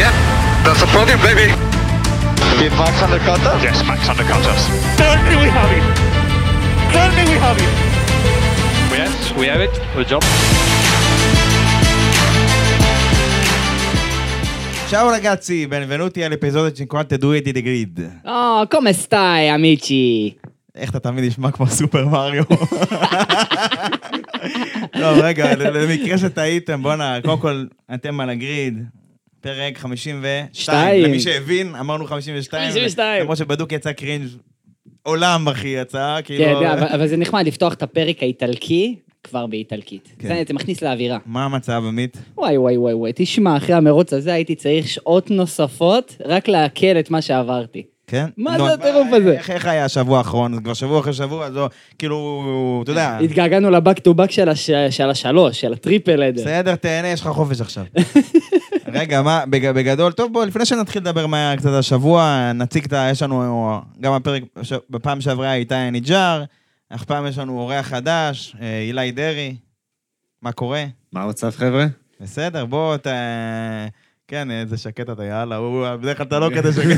Yeah, that's the podium, baby. Did Max undercut us? Yes, Max undercut us. Tell me we have it. Tell me we have it. Yes, we have it. Good job. Ciao ragazzi, benvenuti all'episodio 52 di The Grid. Oh, come stai, amici? איך אתה תמיד נשמע כמו סופר מריו? טוב, רגע, למקרה שטעיתם, בואנה, קודם כל, אתם על הגריד, פרק 52. שתיים. למי שהבין, אמרנו 52. 52. למרות שבדוק יצא קרינג' עולם, אחי, יצא, כן, כאילו... יודע, אבל- אבל זה נחמד לפתוח את הפרק האיטלקי כבר באיטלקית. כן. זה זה מכניס לאווירה. מה המצב, עמית? וואי, וואי, וואי, וואי, תשמע, אחרי המרוץ הזה הייתי צריך שעות נוספות רק לעכל את מה שעברתי. כן? מה זה הטירוף הזה? איך היה השבוע האחרון? זה כבר שבוע אחרי שבוע, אז לא, כאילו, אתה יודע, התגעגענו לבק טו בק של השלוש, של הטריפל אדר. בסדר, תהנה, יש לך חופש עכשיו. רגע, מה, בג- בגדול, טוב, בוא, לפני שנתחיל לדבר מה היה קצת השבוע, נציג את ה... יש לנו, גם הפרק, ש- בפעם שעברה איתי ניג'אר, הפעם יש לנו אורח חדש, אה, אילי דרעי. מה קורה? מה המצב, חבר'ה? בסדר, בוא, אתה... כן, איזה שקט אתה, יאללה, הוא, בדרך כלל אתה לא כזה שקט.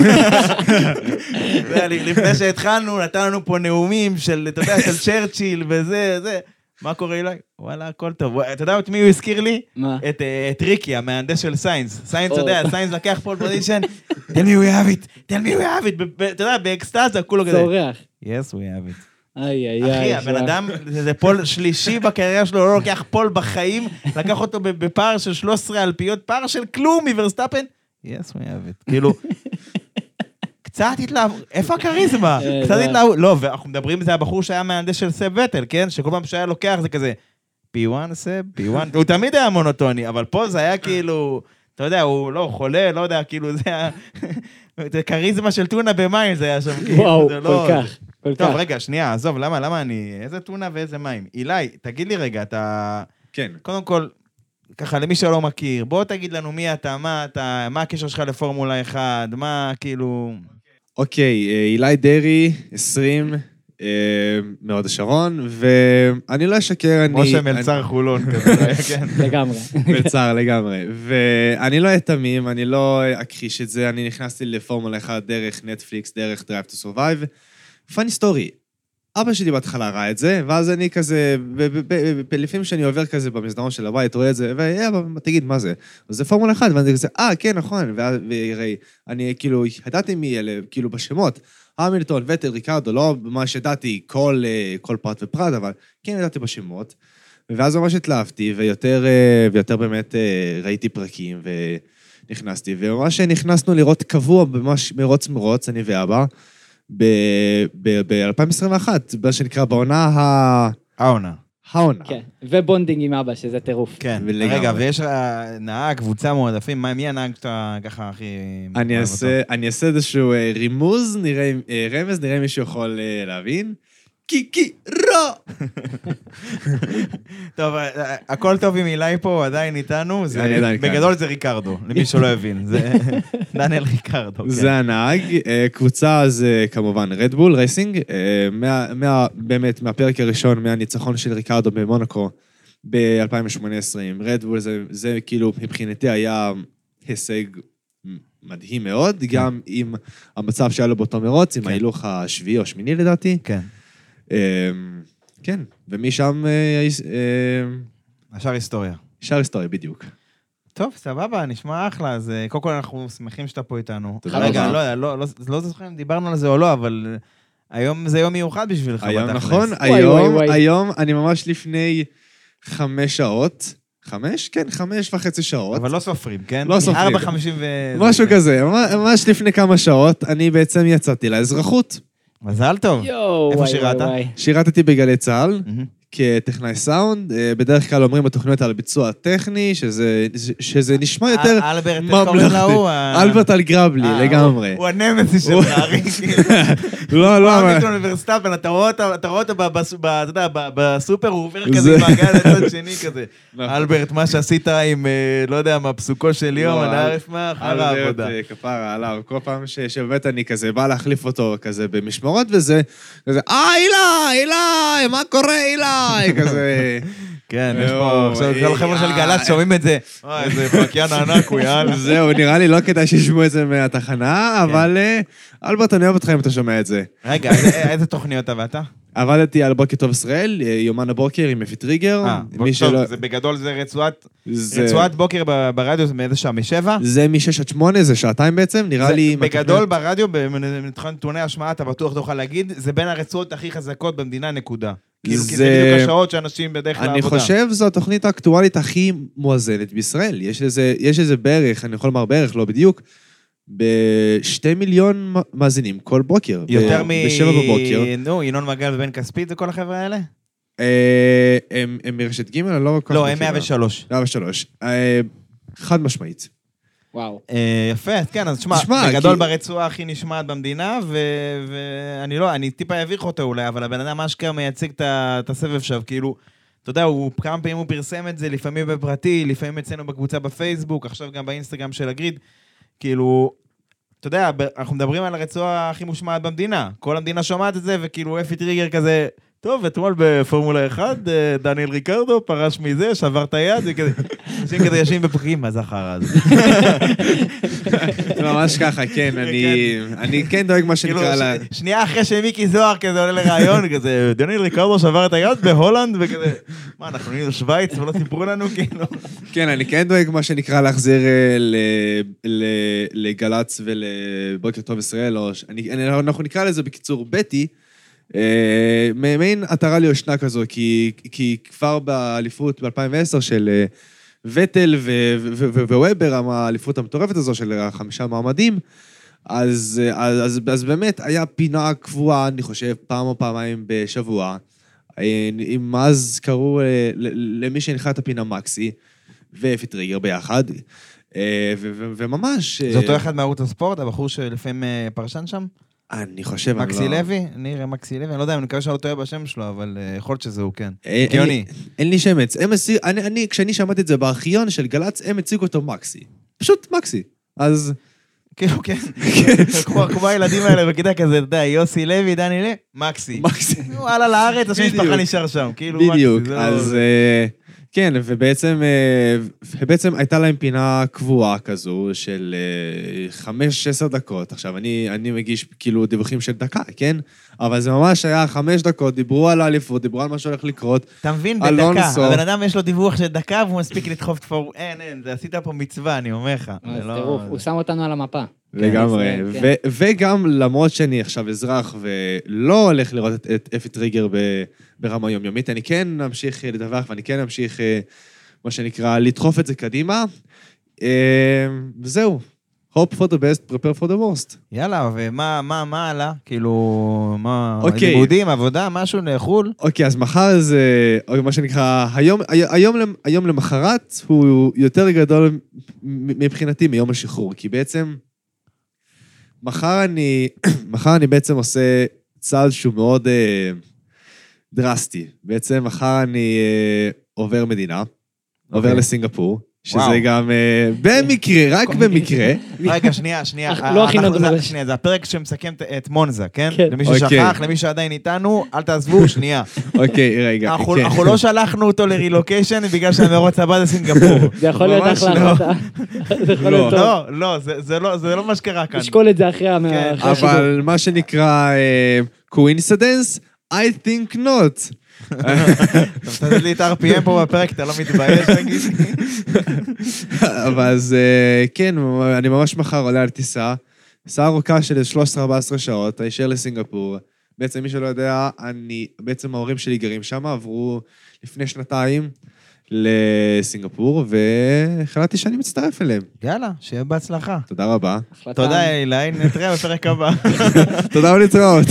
לפני שהתחלנו, נתן לנו פה נאומים של, אתה יודע, של צ'רצ'יל וזה, זה. מה קורה אילי? וואלה, הכל טוב. אתה יודע את מי הוא הזכיר לי? מה? את, אה, את ריקי, המהנדס של סיינז. סיינז, אתה. יודע, סיינז לקח pole position, tell me we have it, tell me we have it, ב- ב- אתה יודע, באקסטאזה, כולו כזה. צורח. yes, we have it. איי, איי, אחי, איי. הבן זה- אדם, זה pole שלישי בקריירה שלו, לא לוקח pole בחיים, לקח אותו בפער של 13 אלפיות, פער של כלום מוורסטאפן. yes, we have it. כאילו, קצת התלהבות, איפה הכריזמה? אה, קצת לא. התלהבות, לא, ואנחנו מדברים, זה הבחור שהיה מהנדס של סב וטל, כן? שכל פעם שהיה לוקח זה כזה, P1 סב, P1, הוא תמיד היה מונוטוני, אבל פה זה היה כאילו, אתה יודע, הוא לא חולה, לא יודע, כאילו, זה היה... זה כריזמה של טונה במים זה היה שם, כאילו, וואו, לא... כך, כל כך. טוב, רגע, שנייה, עזוב, למה, למה אני... איזה טונה ואיזה מים? אילי, תגיד לי רגע, אתה... כן. קודם כל, ככה, למי שלא מכיר, בוא תגיד לנו מי אתה, מה אתה, מה הקשר שלך לפורמולה 1, מה, כאילו... אוקיי, אה, אילי דרעי, 20, אה, מהוד השרון, ואני לא אשקר, אני... משה מלצר חולון כזה, כן. לגמרי. מלצר לגמרי. ואני לא אהיה תמים, אני לא אכחיש את זה, אני נכנסתי לפורמולה 1 דרך נטפליקס, דרך Drive to Survive. פאני סטורי, אבא שלי בהתחלה ראה את זה, ואז אני כזה, לפעמים שאני עובר כזה במסדרון של הבית, רואה את זה, ויהיה, אבא, תגיד, מה זה? אז זה פורמולה 1, ואני כזה, אה, כן, נכון, והרי, אני כאילו, ידעתי מי אלה, כאילו, בשמות. המילטון, וטל, ריקרדו, לא ממש ידעתי כל, אה, כל פרט ופרט, אבל כן ידעתי בשמות. ואז ממש התלהבתי, ויותר, אה, ויותר באמת אה, ראיתי פרקים, ונכנסתי, וממש נכנסנו לראות קבוע ממש מרוץ מרוץ, אני ואבא, ב-2021, מה שנקרא בעונה ה... העונה. העונה. כן, ו bonding עם אבא, שזה טירוף. כן. ולגמרי. רגע, ויש לך נהג, קבוצה מועדפים, מה- מי הנהג שאתה ככה הכי... אני אעשה, אני אעשה איזשהו אה, רימוז, נראה, אה, רמז, נראה אם מישהו יכול אה, להבין. קיקי רו! טוב, אה, הכל טוב עם אילי פה, הוא עדיין איתנו. בגדול זה ריקרדו, למי שלא הבין. זה דניאל ריקרדו. כן. זה הנהג, אה, קבוצה זה כמובן רדבול רייסינג, אה, מה- מה- באמת מהפרק הראשון, מהניצחון של ריקרדו במונקו ב-2018 עם רדבול, זה, זה כאילו מבחינתי היה הישג מדהים מאוד, גם עם המצב שהיה לו באותו מרוץ, עם כן. ההילוך השביעי או השמיני לדעתי. כן. אה, כן, ומשם אה, אה, השאר היסטוריה. שאר היסטוריה בדיוק. טוב, סבבה, נשמע אחלה, אז אה, קודם כל אנחנו שמחים שאתה פה איתנו. תודה רגע, רבה. לא יודע, לא, לא, לא זוכר אם דיברנו על זה או לא, אבל אה, היום זה יום מיוחד בשבילך, היום בתכלס. נכון, וואי, וואי, היום, וואי. היום, אני ממש לפני חמש שעות, חמש? כן, חמש וחצי שעות. אבל לא סופרים, כן? לא סופרים. ארבע חמישים ו... משהו כזה, ממש לפני כמה שעות, אני בעצם יצאתי לאזרחות. מזל טוב. יואו, איפה וואי, שירת? וואי, וואי. שירתתי בגלי צה"ל. כטכנאי סאונד, אה, בדרך כלל אומרים בתוכניות על ביצוע טכני, שזה, שזה נשמע יותר אל- אלברט, קוראים להוא? ה- אלברט אלגרבלי, אה, לגמרי. הוא- הוא הנמסיס הוא- שלך, אחי. כאילו. לא, לא, אבל- המילטון וורסטאפן, אתה רואה אותו, בסופר, הוא עובר כזה מעגל לצד שני כזה. נכון. אלברט, מה שעשית עם, אה, לא יודע, מה, פסוקו של יום, אני ערף מה, אחר אלברט, העבודה. אה, כפרה עליו, כל פעם שבאמת אני כזה בא להחליף אותו כזה במשמרות וזה, כזה, אה, אילי, אילי, מה קורה, אילי? כזה, כן, יש פה עכשיו אה, כל החבר'ה של אה, גל"צ שומעים את זה. אוי, איזה פרקיין ענק הוא, יאללה. זהו, נראה לי לא כדאי שישמעו את זה מהתחנה, אבל אה, אלברט, אני אוהב אותך אם אתה שומע את זה. רגע, איזה- תוכניות עבדת? עבדתי על בוקר טוב ישראל, אה, יומן הבוקר עם אפי טריגר. אה, טוב, שלא... זה בגדול זה רצועת זה- רצועת בוקר ברדיו, זה מאיזה שעה? משבע? זה מ-6 עד 8, זה שעתיים בעצם, נראה זה- לי... בגדול ברדיו, במבחן נתוני השמעה, אתה בטוח תוכל להגיד, זה בין הרצועות הכי חזקות במדינה, נקודה. כאילו, כי זה זה- בדיוק השעות שאנשים בדרך כלל אני לעבודה. חושב זו התוכנית האקטואלית הכי מואזנת בישראל. יש לזה, יש לזה בערך, אני יכול לומר בערך, לא בדיוק, בשתי מיליון מאזינים כל בוקר. יותר ב- מ... בשבע בבוקר. נו, ינון מגל ובן כספית וכל החבר'ה האלה? אה, הם הם מרשת ג', אני לא כל כך לא, הם מכיר. 103. 103. אה, חד משמעית. וואו. אה, יפה, אז כן, אז תשמע, בגדול כי- ברצועה הכי נשמעת במדינה, ו- ואני לא, אני טיפה אביך אותו אולי, אבל הבן אדם אשכרה מייצג את הסבב שם, כאילו, אתה יודע, הוא, כמה פעמים הוא פרסם את זה, לפעמים בפרטי, לפעמים אצלנו בקבוצה בפייסבוק, עכשיו גם באינסטגרם של הגריד, כאילו, אתה יודע, אנחנו מדברים על הרצועה הכי מושמעת במדינה, כל המדינה שומעת את זה, וכאילו אפי טריגר כזה, טוב, אתמול בפורמולה 1, אה, דניאל ריקרדו פרש מזה, שבר את היד, אנשים כזה יושבים בפרקים, מה החרא הזה? זה ממש ככה, כן, אני כן דואג מה כאילו, שנקרא ל... ש- שנייה אחרי שמיקי זוהר כזה עולה לראיון, כזה, דניאל ריקרדו שבר את היד בהולנד, וכזה, מה, אנחנו נהיינו שווייץ ולא סיפרו לנו, כאילו? כן, אני כן דואג מה שנקרא להחזיר אה, לגל"צ ולבוקר טוב ישראל, אנחנו נקרא לזה בקיצור בטי, מעין עטרה ליושנה כזו, כי כי כבר באליפות ב-2010 של אה, וטל וובר, האליפות המטורפת הזו של החמישה מועמדים, אז, אה, אז, אז, אז באמת היה פינה קבועה, אני חושב, פעם או פעמיים בשבוע. אה, אם אז קראו אה, למי שהנחה את הפינה מקסי, ואפי טריגר ביחד, אה, וממש... אה, זה אותו אחד מערוץ הספורט, הבחור שלפעמים אה, פרשן שם? אני חושב... אני מקסי לא- לוי? נראה מקסי לוי? אני לא יודע, אני מקווה שאני לא טועה בשם שלו, אבל אה, יכול להיות שזה הוא, כן. אה, אין הגיוני. לי- אין לי שמץ. אני, אני, כשאני שמעתי את זה בארכיון של גל"צ, הם הציגו אותו מקסי. פשוט מקסי. אז... כאילו, כן. כמו כמו הילדים האלה בכיתה כזה, אתה יודע, יוסי לוי, דני לוי, מקסי. מקסי. הוא עלה לארץ, השם. משפחה נשאר שם, כאילו, מקסי. בדיוק. לא- אז אה, כן, ובעצם, אה, ובעצם הייתה להם פינה קבועה כזו של אה, חמש, עשר דקות. עכשיו, אני, אני מגיש כאילו דיווחים של דקה, כן? אבל זה ממש היה חמש דקות, דיברו על האליפות, דיברו על מה שהולך לקרות. אתה מבין, בדקה. סו. הבן אדם יש לו דיווח של דקה והוא מספיק לדחוף את פור... אין, אין, זה עשית פה מצווה, אני אומר לך. אז זה לא- טירוף, הוא שם אותנו על המפה. לגמרי. ישראל, כן. ו- וגם למרות שאני עכשיו אזרח ולא הולך לראות את, את אפי טריגר ב- ברמה יומיומית, אני כן אמשיך לדווח ואני כן אמשיך, אה, מה שנקרא, לדחוף את זה קדימה. אה, וזהו. hope for the best, prepare for the worst. יאללה, ומה מה, מה הלאה? כאילו, מה... אוקיי. לימודים, עבודה, משהו, לחו"ל? אוקיי, אז מחר זה, או מה שנקרא, היום, היום, היום למחרת הוא יותר גדול מבחינתי מיום השחרור, כי בעצם מחר אני, מחר אני בעצם עושה צעד שהוא מאוד אה, דרסטי. בעצם מחר אני אה, עובר מדינה, עובר אוקיי. לסינגפור, שזה. גם אה, במקרה, רק במקרה. רגע, שנייה, שנייה. לא הכי אנחנו- נדון זה- בזה. שנייה, זה הפרק שמסכם את- מונזה, כן? כן. למי אוקיי. ששכח, למי שעדיין איתנו, אל תעזבו, שנייה. אוקיי, רגע. אנחנו כן. אנחנו לא שלחנו אותו לרילוקיישן בגלל שהמרוץ הבא זה סינגפור. זה יכול להיות אחלה לא. החלטה. לא. לא, לא, זה- זה לא- זה לא מה שקרה כאן. נשקול את זה אחרי כן, השידור. אבל מה שנקרא coincidence, I think not. אתה מסתכל לי את ה-RPM פה בפרק, אתה לא מתבייש, תגיד? אבל אז כן, אני ממש מחר עולה על טיסה. טיסה ארוכה של 13-14 שעות, הישר לסינגפור. בעצם מי שלא יודע, אני, בעצם ההורים שלי גרים שם, עברו לפני שנתיים לסינגפור, והחלטתי שאני מצטרף אליהם. יאללה, שיהיה בהצלחה. תודה רבה. תודה, אילי, נתראה בפרק הבא. תודה ולהתראות.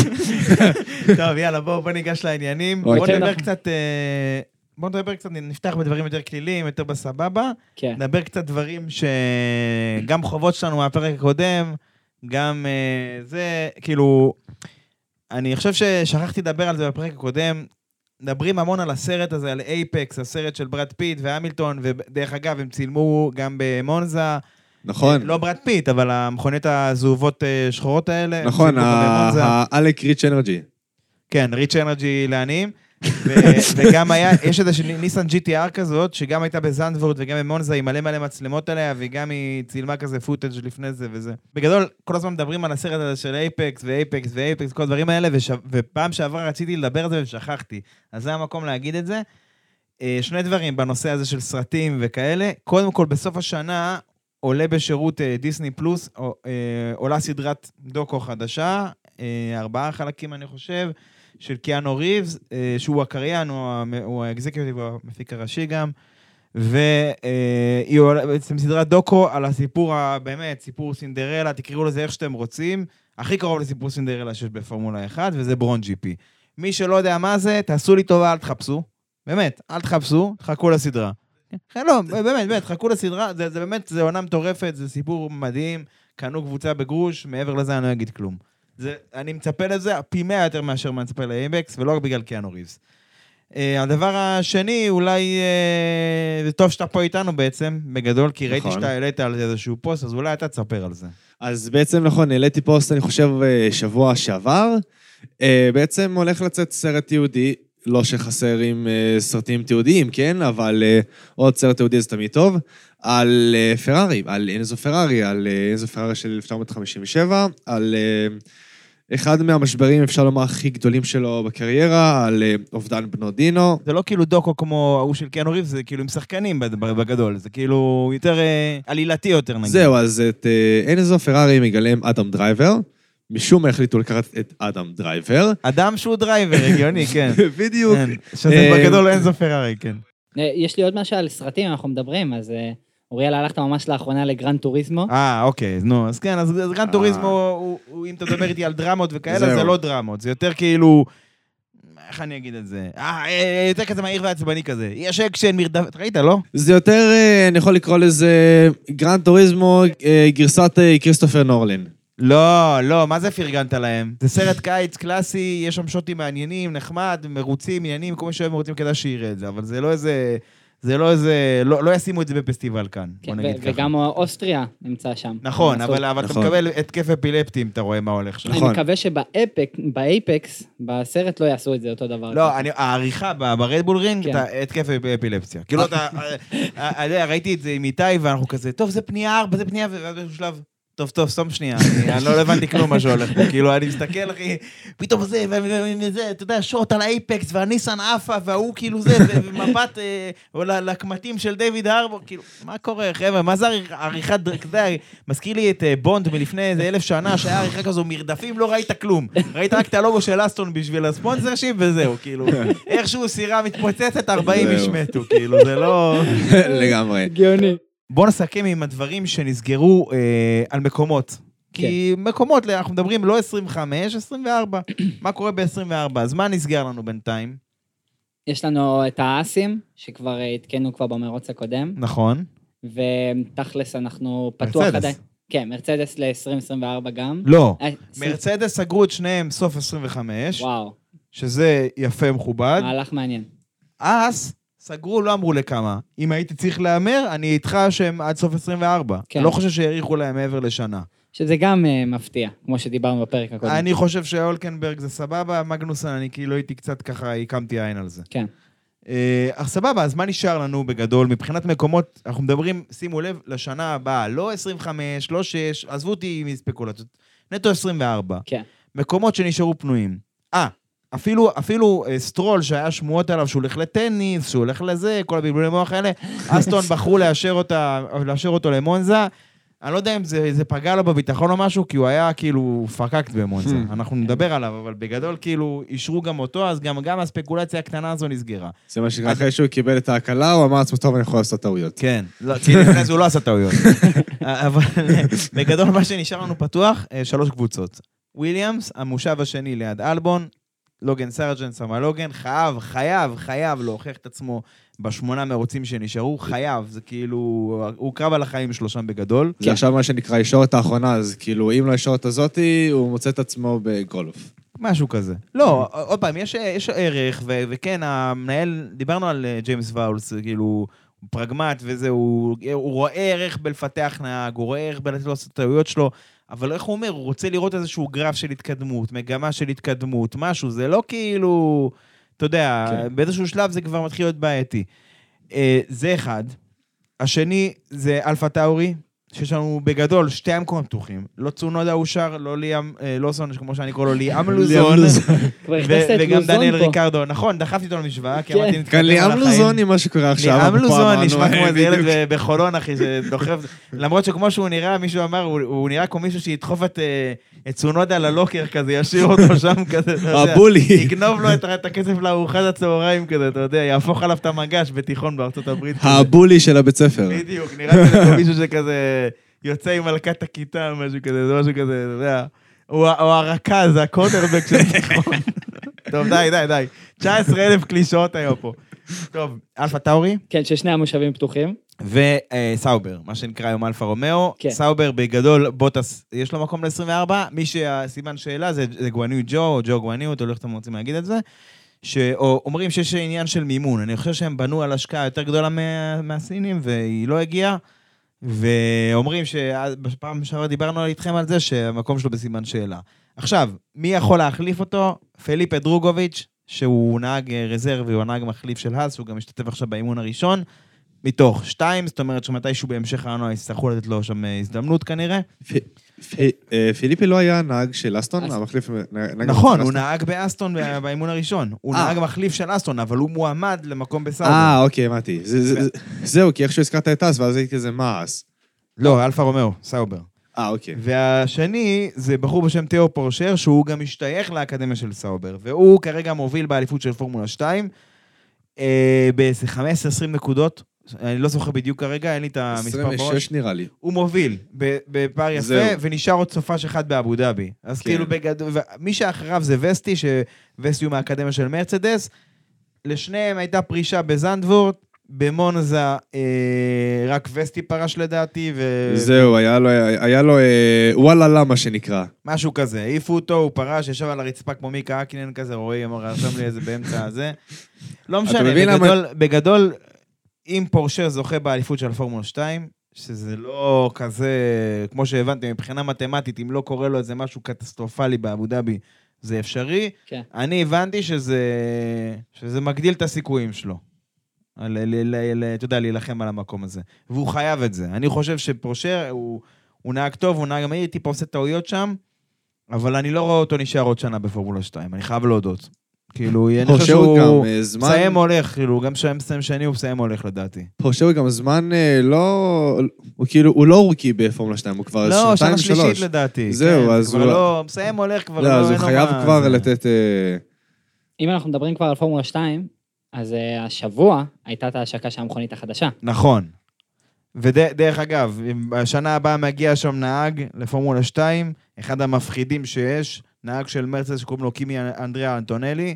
טוב, יאללה, בואו בוא ניגש לעניינים. אוקיי. בואו נדבר קצת... אה, בואו נדבר קצת, נפתח בדברים יותר כליליים, יותר בסבבה. כן. נדבר קצת דברים שגם חובות שלנו מהפרק הקודם, גם אה, זה, כאילו, אני חושב ששכחתי לדבר על זה בפרק הקודם. מדברים המון על הסרט הזה, על APEX, הסרט של ברד פיט והמילטון, ודרך אגב, הם צילמו גם במונזה. נכון, לא ברד פיט, אבל המכוניות הזהובות אה, שחורות האלה. נכון. האלק Rich Energy. כן, Rich Energy לעניים. וגם היה, יש איזה ניסן GTR כזאת, שגם הייתה בזנדוורט וגם במונזה עם מלא מלא מצלמות עליה, וגם היא צילמה כזה footage לפני זה וזה. בגדול, כל הזמן מדברים על הסרט הזה של APEX ו APEX ו APEX, כל הדברים האלה, וש... ופעם שעברה רציתי לדבר על זה ושכחתי. אז זה המקום להגיד את זה. אה, שני דברים בנושא הזה של סרטים וכאלה. קודם כל, בסוף השנה עולה בשירות אה, דיסני פלוס, אה, עולה סדרת דוקו חדשה, ארבעה חלקים אני חושב, של קיאנו ריבס, אה, שהוא הקריין, הוא האקזקיוטיב, הוא המפיק הראשי גם. והיא עולה- בעצם סדרת דוקו על הסיפור, ה- באמת, סיפור סינדרלה, תקראו לזה איך שאתם רוצים, הכי קרוב לסיפור סינדרלה שיש בפורמולה 1, וזה ברון ג'י פי. מי שלא יודע מה זה, תעשו לי טובה, אל תחפשו. באמת, אל תחפשו, חכו לסדרה. כן, לא, באמת, באמת, חכו לסדרה, זה, זה באמת, זה עונה מטורפת, זה סיפור מדהים, קנו קבוצה בגרוש, מעבר לזה אני לא אגיד כלום. זה, אני מצפה לזה פי מאה יותר מאשר אני מצפה ל APEX, ולא רק בגלל קיאנו ריבס. אה, הדבר השני, אולי, אה, זה טוב שאתה פה איתנו בעצם, בגדול, כי ראיתי נכון. שאתה העלית על זה איזשהו פוסט, אז אולי אתה תספר על זה. אז בעצם, נכון, העליתי פוסט, אני חושב, אה, שבוע שעבר. אה, בעצם הולך לצאת סרט תיעודי, לא שחסר עם אה, סרטים תיעודיים, כן? אבל אה, עוד סרט תיעודי זה תמיד טוב. על אה, פרארי, על אנזו פרארי, על אה, אנזו פרארי של 1957, על אה, אחד מהמשברים, אפשר לומר, הכי גדולים שלו בקריירה, על אובדן בנו דינו. זה לא כאילו דוקו כמו ההוא של קיאנו ריבס, זה כאילו עם שחקנים בגדול, זה כאילו יותר עלילתי יותר נגיד. זהו, אז את אנזו פרארי מגלם אדם דרייבר. משום מה החליטו לקחת את אדם דרייבר. אדם שהוא דרייבר, הגיוני, כן. בדיוק. כן, שזה בגדול אנזו פרארי, כן. יש לי עוד משהו על סרטים, אנחנו מדברים, אז אוריאל, הלכת ממש לאחרונה ל Gran Turismo. אה, אוקיי, נו, אז כן, אז אז Gran אה. Turismo, הוא- הוא- אם אתה מדבר איתי על דרמות וכאלה, זהו. זה לא דרמות, זה יותר כאילו... איך אני אגיד את זה? אה, אה, יותר כזה מהיר ועצבני כזה. יש אקשן, מרדף... ראית, לא? זה יותר, אה, אני יכול לקרוא לזה Gran Turismo, אה, גרסת אה, כריסטופר נולאן. לא, לא, מה זה פרגנת להם? זה סרט קיץ קלאסי, יש שם שוטים מעניינים, נחמד, מרוצים, עניינים, כל מי שאוהב מרוצים כדאי שיראה את זה, אבל זה לא איזה... זה לא איזה... לא, לא ישימו את זה בפסטיבל קאן, כן, בוא ו- נגיד ככה. וגם אוסטריה נמצא שם. נכון. אבל, אבל אתה נכון. מקבל התקף אפילפטי אם אתה רואה מה הולך שם. אני נכון. מקווה שב APEX, בסרט לא יעשו את זה אותו דבר. לא, אני, העריכה ב- ב Red Bull Ring, כן. אתה התקף אפילפסיה. כאילו אתה, אה, אה, אה, ראיתי את זה עם איתי, ואנחנו כזה, טוב, זה פנייה ארבע, זה פנייה, ואז באיזשהו שלב, טוב, טוב, סתום שנייה, אני אני לא הבנתי כלום מה שהולך פה, כאילו, אני מסתכל, אחי, פתאום זה, וזה, אתה יודע, שוט על האייפקס, והניסן עפה, וההוא כאילו זה, ומבט אה, לקמטים של דיוויד הרבור, כאילו, מה קורה, חבר'ה, מה זה עריכ- עריכת, אתה יודע, מזכיר לי את אה, בונד מלפני איזה אלף שנה, שהיה עריכה כזו, מרדפים, לא ראית כלום. ראית רק את הלוגו של אסטון בשביל הספונסר שיפ, וזהו, כאילו, איכשהו סירה מתפוצצת, 40 איש. מתו, כאילו, זה לא... לגמרי. הגיוני. בואו נסכם עם הדברים שנסגרו אה, על מקומות. כי מקומות, אנחנו מדברים לא 25, 24. מה קורה ב-24? אז מה נסגר לנו בינתיים? יש לנו את האסים, שכבר אה, עדכנו כבר במרוץ הקודם, נכון. ותכלס אנחנו פתוח מרצדס. עדיין. כן, מרצדס ל-2024 גם. לא. אה, מרצדס סגרו את שניהם סוף 25, וואו, שזה יפה מכובד. מהלך מעניין. אז סגרו, לא אמרו לכמה. אם הייתי צריך להמר, אני איתך שהם עד סוף 24. כן. לא חושב שהאריכו להם מעבר לשנה. שזה גם אה, מפתיע, כמו שדיברנו בפרק הקודם. אני חושב שאולקנברג זה סבבה, מגנוסון, אני כאילו הייתי קצת ככה, הקמתי עין על זה. כן. אה, אז סבבה, אז מה נשאר לנו בגדול? מבחינת מקומות, אנחנו מדברים, שימו לב, לשנה הבאה, לא 25, לא 6, עזבו אותי מספקולציות, נטו 24. כן. מקומות שנשארו פנויים. אה, אפילו, אפילו אה, סטרול, שהיה שמועות עליו שהוא הולך לטניס, שהוא הולך לזה, כל הבלבולי מוח האלה, אסטון בחרו לאשר, אותה, לאשר אותו למונזה. אני לא יודע אם זה, זה פגע לו בביטחון או משהו, כי הוא היה כאילו פקקט במונזה. אנחנו נדבר עליו, אבל בגדול כאילו אישרו גם אותו, אז גם, גם הספקולציה הקטנה הזו נסגרה. זה מה שקרה אחרי שהוא קיבל את ההקלה, הוא אמר לעצמו, טוב, אני יכול לעשות טעויות. כן, לא, כי לפני זה הוא לא עשה טעויות. אבל בגדול מה שנשאר לנו פתוח, אה, שלוש קבוצות. וויליאמס, המושב השני ליד אלבון, לוגן סרג'נט, שמע לוגן, חייב, חייב, חייב להוכיח את עצמו בשמונה מרוצים שנשארו, חייב, זה כאילו, הוא קרב על החיים שלו שם בגדול. זה עכשיו מה שנקרא ישורת האחרונה, אז כאילו, אם לא ישורת הזאתי, הוא מוצא את עצמו בגולף. משהו כזה. לא, עוד פעם, יש, יש ערך, ו- וכן, המנהל, דיברנו על אה, ג'יימס וואולס, כאילו, פרגמט וזה, הוא, הוא רואה ערך בלפתח נהג, הוא רואה ערך בלתת לו לעשות את הטעויות שלו, אבל איך הוא אומר, הוא רוצה לראות איזשהו גרף של התקדמות, מגמה של התקדמות, משהו, זה לא כאילו... אתה יודע, כן. באיזשהו שלב זה כבר מתחיל להיות בעייתי. אה, זה אחד. השני זה אלפה טאורי, שיש לנו בגדול שתי המקומות פתוחים. לא צונודה אושר, לא ליאם אה, לוסון, כמו שאני קורא לו, ליאם לוזון. וגם לוזון דניאל. ריקרדו. נכון, דחפתי אותו למשוואה, כי כן. אמרתי, נתקדם כאן על ליאם החיים. לוזוני, מה שקורה עכשיו. ליאם לוזון נשמע כמו איזה ילד בחולון, אחי, שדוחף... למרות שכמו שהוא נראה, מישהו אמר, הוא- הוא נראה כמו מישהו שידחוף את אה, את צונודה ללוקר כזה, ישאיר אותו שם כזה, אתה יודע. הבולי. יגנוב לו את הכסף לארוחת הצהריים כזה, אתה יודע, יהפוך עליו את המגש בתיכון בארצות הברית. הבולי של הבית ספר. בדיוק, נראה כזה כמו מישהו שכזה יוצא עם מלכת הכיתה, משהו כזה, זה משהו כזה, אתה יודע. הוא הרכז, הקוטרבק של התיכון. טוב, די, די, די. 19 אלף קלישאות היום פה. טוב, אלפה טאורי כן, ששני המושבים פתוחים. וסאובר, מה שנקרא היום אלפה רומאו. כן. סאובר בגדול, בוטס, יש לו מקום ל-24, מי שהסימן שאלה זה זה גואניו ג'ו, או ג'ו גואניו, תלוי איך אתם רוצים להגיד את זה. שאומרים שיש עניין של מימון. אני חושב שהם בנו על השקעה יותר גדולה מה- מהסינים, והיא לא הגיעה. ואומרים שבפעם שעברה דיברנו איתכם על זה שהמקום שלו בסימן שאלה. עכשיו, מי יכול להחליף אותו? פליפה דרוגוביץ', שהוא נהג אה, רזרבי, הוא הנהג מחליף של האס, שהוא גם משתתף עכשיו באימון הראשון, מתוך שתיים, זאת אומרת שמתישהו בהמשך העונה יצטרכו לתת לו שם אה, הזדמנות כנראה. אה, פיליפי לא היה נהג של אסטון? אס- המחליף... נהג נכון, הוא? נהג באסטון באימון הראשון. הוא אה. נהג מחליף של אסטון, אבל הוא מועמד למקום בסאובר. אה, אוקיי, הבנתי. זה- זה- זה- זהו, כי איכשהו הזכרת את אס, ואז הייתי כזה, מה אס? לא, אלפה רומאו, סאובר. אה, אוקיי. והשני זה בחור בשם תיאו פורשר, שהוא גם משתייך לאקדמיה של סאובר, והוא כרגע מוביל באליפות של פורמולה 2, אה, באיזה 15-20 נקודות, אני לא זוכר בדיוק כרגע, אין לי את המספר בראש. 26 נראה לי. הוא מוביל בפער יפה, זהו. ונשאר עוד סופש אחד באבו דאבי. אז כן. כאילו בגדול, מי שאחריו זה וסטי, שווסטי הוא מהאקדמיה של מרצדס. לשניהם הייתה פרישה בזנדוורט, במונזה אה, רק וסטי פרש לדעתי, ו... זהו, היה לו, היה לו אה, וואלה למה שנקרא. משהו כזה, העיפו אותו, הוא פרש, ישב על הרצפה כמו מיקה אקינן כזה, רועי אמר, רשם לי איזה באמצע הזה. לא משנה, מבין למה- בגדול, בגדול, אם פורשר זוכה באליפות של פורמולה 2, שזה לא כזה, כמו שהבנתם, מבחינה מתמטית, אם לא קורה לו איזה משהו קטסטרופלי באבו דאבי, זה אפשרי. כן. אני הבנתי שזה, שזה מגדיל את הסיכויים שלו. ל- ל- ל- ל- אתה יודע, להילחם על המקום הזה. והוא חייב את זה. אני חושב שפורשר, הוא, הוא נהג טוב, הוא נהג מהיר, טיפה עושה טעויות שם, אבל אני לא רואה אותו נשאר עוד שנה בפורמולה 2, אני חייב להודות. כאילו, אני חושב שהוא גם אה, זמן... מסיים הולך, כאילו, גם כשהיה מסיים שני, הוא מסיים הולך לדעתי. פורשר הוא גם זמן אה, לא... הוא כאילו, הוא לא רוקי בפורמולה 2, הוא כבר לא, שנתיים שנה שלישית שלוש. לדעתי. זהו, כן, אז הוא- לא... מסיים הולך כבר, לא, אז הוא חייב מה, כבר זה- לתת... אה, אם אנחנו מדברים כבר על פורמולה 2, אז השבוע הייתה את ההשקה של המכונית החדשה. נכון. ודרך אגב, אם בשנה הבאה מגיע שם נהג לפורמולה 2, אחד המפחידים שיש, נהג של מרצדס שקוראים לו קימי אנדריאה אנטונלי,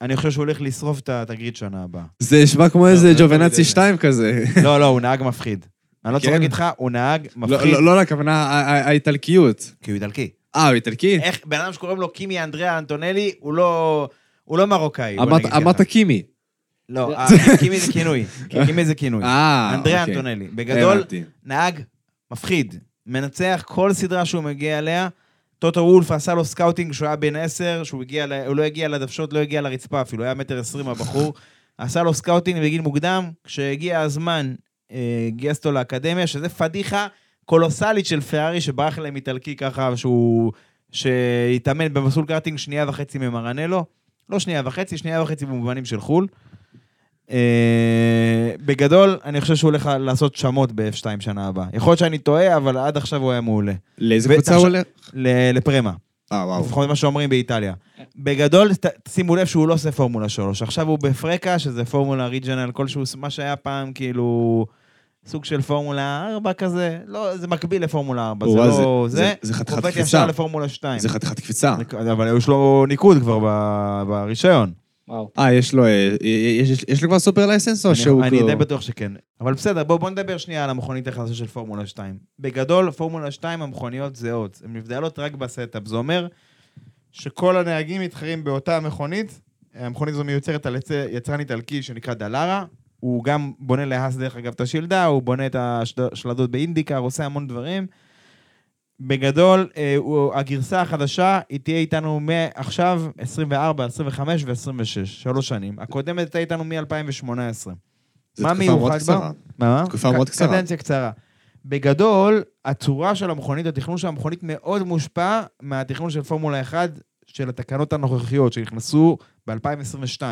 אני חושב שהוא הולך לשרוף את התגרית שנה הבאה. זה נשמע כמו איזה לא, לא ג'ובנאצי יודע. 2 כזה. לא, לא, הוא נהג מפחיד. אני לא כן? צוחק איתך, הוא נהג לא, מפחיד, לא, לא, הכוונה, האיטלקיות. כי הוא איטלקי. אה, הוא איטלקי? איך בן אדם שקוראים לו קימי אנדריאה אנטונלי, הוא לא... לא מרוקאי, אמרת- קימי. לא, אה, קימי זה כינוי. קימי זה כינוי. אה, אנדריאה אוקיי. אנטונלי. בגדול. נהג מפחיד. מנצח כל סדרה שהוא מגיע אליה. טוטו וולף עשה לו scouting כשהוא היה בן עשר, שהוא הגיע, הוא לא הגיע לדוושות, לא הגיע לרצפה אפילו, היה מטר עשרים הבחור. עשה לו scouting בגיל מוקדם, כשהגיע הזמן, אה, גייס אותו לאקדמיה, שזה פדיחה קולוסלית של פרארי שברח להם איטלקי ככה, שהוא... שהתאמן במסלול קארטינג שנייה וחצי ממרנלו. לא שנייה וחצי, שנייה וחצי במובנים של חו"ל. אה, בגדול, אני חושב שהוא הולך לעשות שמות ב-F2 שנה הבאה. יכול להיות שאני טועה, אבל עד עכשיו הוא היה מעולה. לאיזה קבוצה הוא הולך? לפרמה. אה, וואו. לפחות מה שאומרים באיטליה. בגדול, שימו לב שהוא לא עושה פורמולה 3. עכשיו הוא בפרקה, שזה פורמולה ריג'נל כלשהו, מה שהיה פעם כאילו סוג של פורמולה 4 כזה. לא, זה מקביל לפורמולה 4, זה וואו, לא... זה- זה, חתיכת קפיצה. ישר לפורמולה 2. זה חתיכת קפיצה. אבל יש לו ניקוד כבר ברישיון. וואו. אה, יש לו... אה, יש- יש- יש לו כבר super license או שהוא... אני, אני כאילו- די בטוח שכן. אבל בסדר, בואו בוא נדבר שנייה על המכונית החדשה של פורמולה 2. בגדול, פורמולה 2 המכוניות זהות. הן נבדלות רק ב setup. זה אומר שכל הנהגים מתחרים באותה מכונית. המכונית הזו מיוצרת על יצ- יצרן איטלקי שנקרא דלארה. הוא גם בונה להאס דרך אגב את השלדה, הוא בונה את השלדות באינדיקר, עושה המון דברים. בגדול, אה, הוא- הגרסה החדשה, היא תהיה איתנו מעכשיו 24, 25 ו-26, שלוש שנים. הקודמת הייתה איתנו מ-2018. זו מה מיוחד בה? מה? תקופה מאוד קצרה. קדנציה קצרה. בגדול, הצורה של המכונית, התכנון של המכונית מאוד מושפע מהתכנון של פורמולה 1 של התקנות הנוכחיות שנכנסו ב-2022.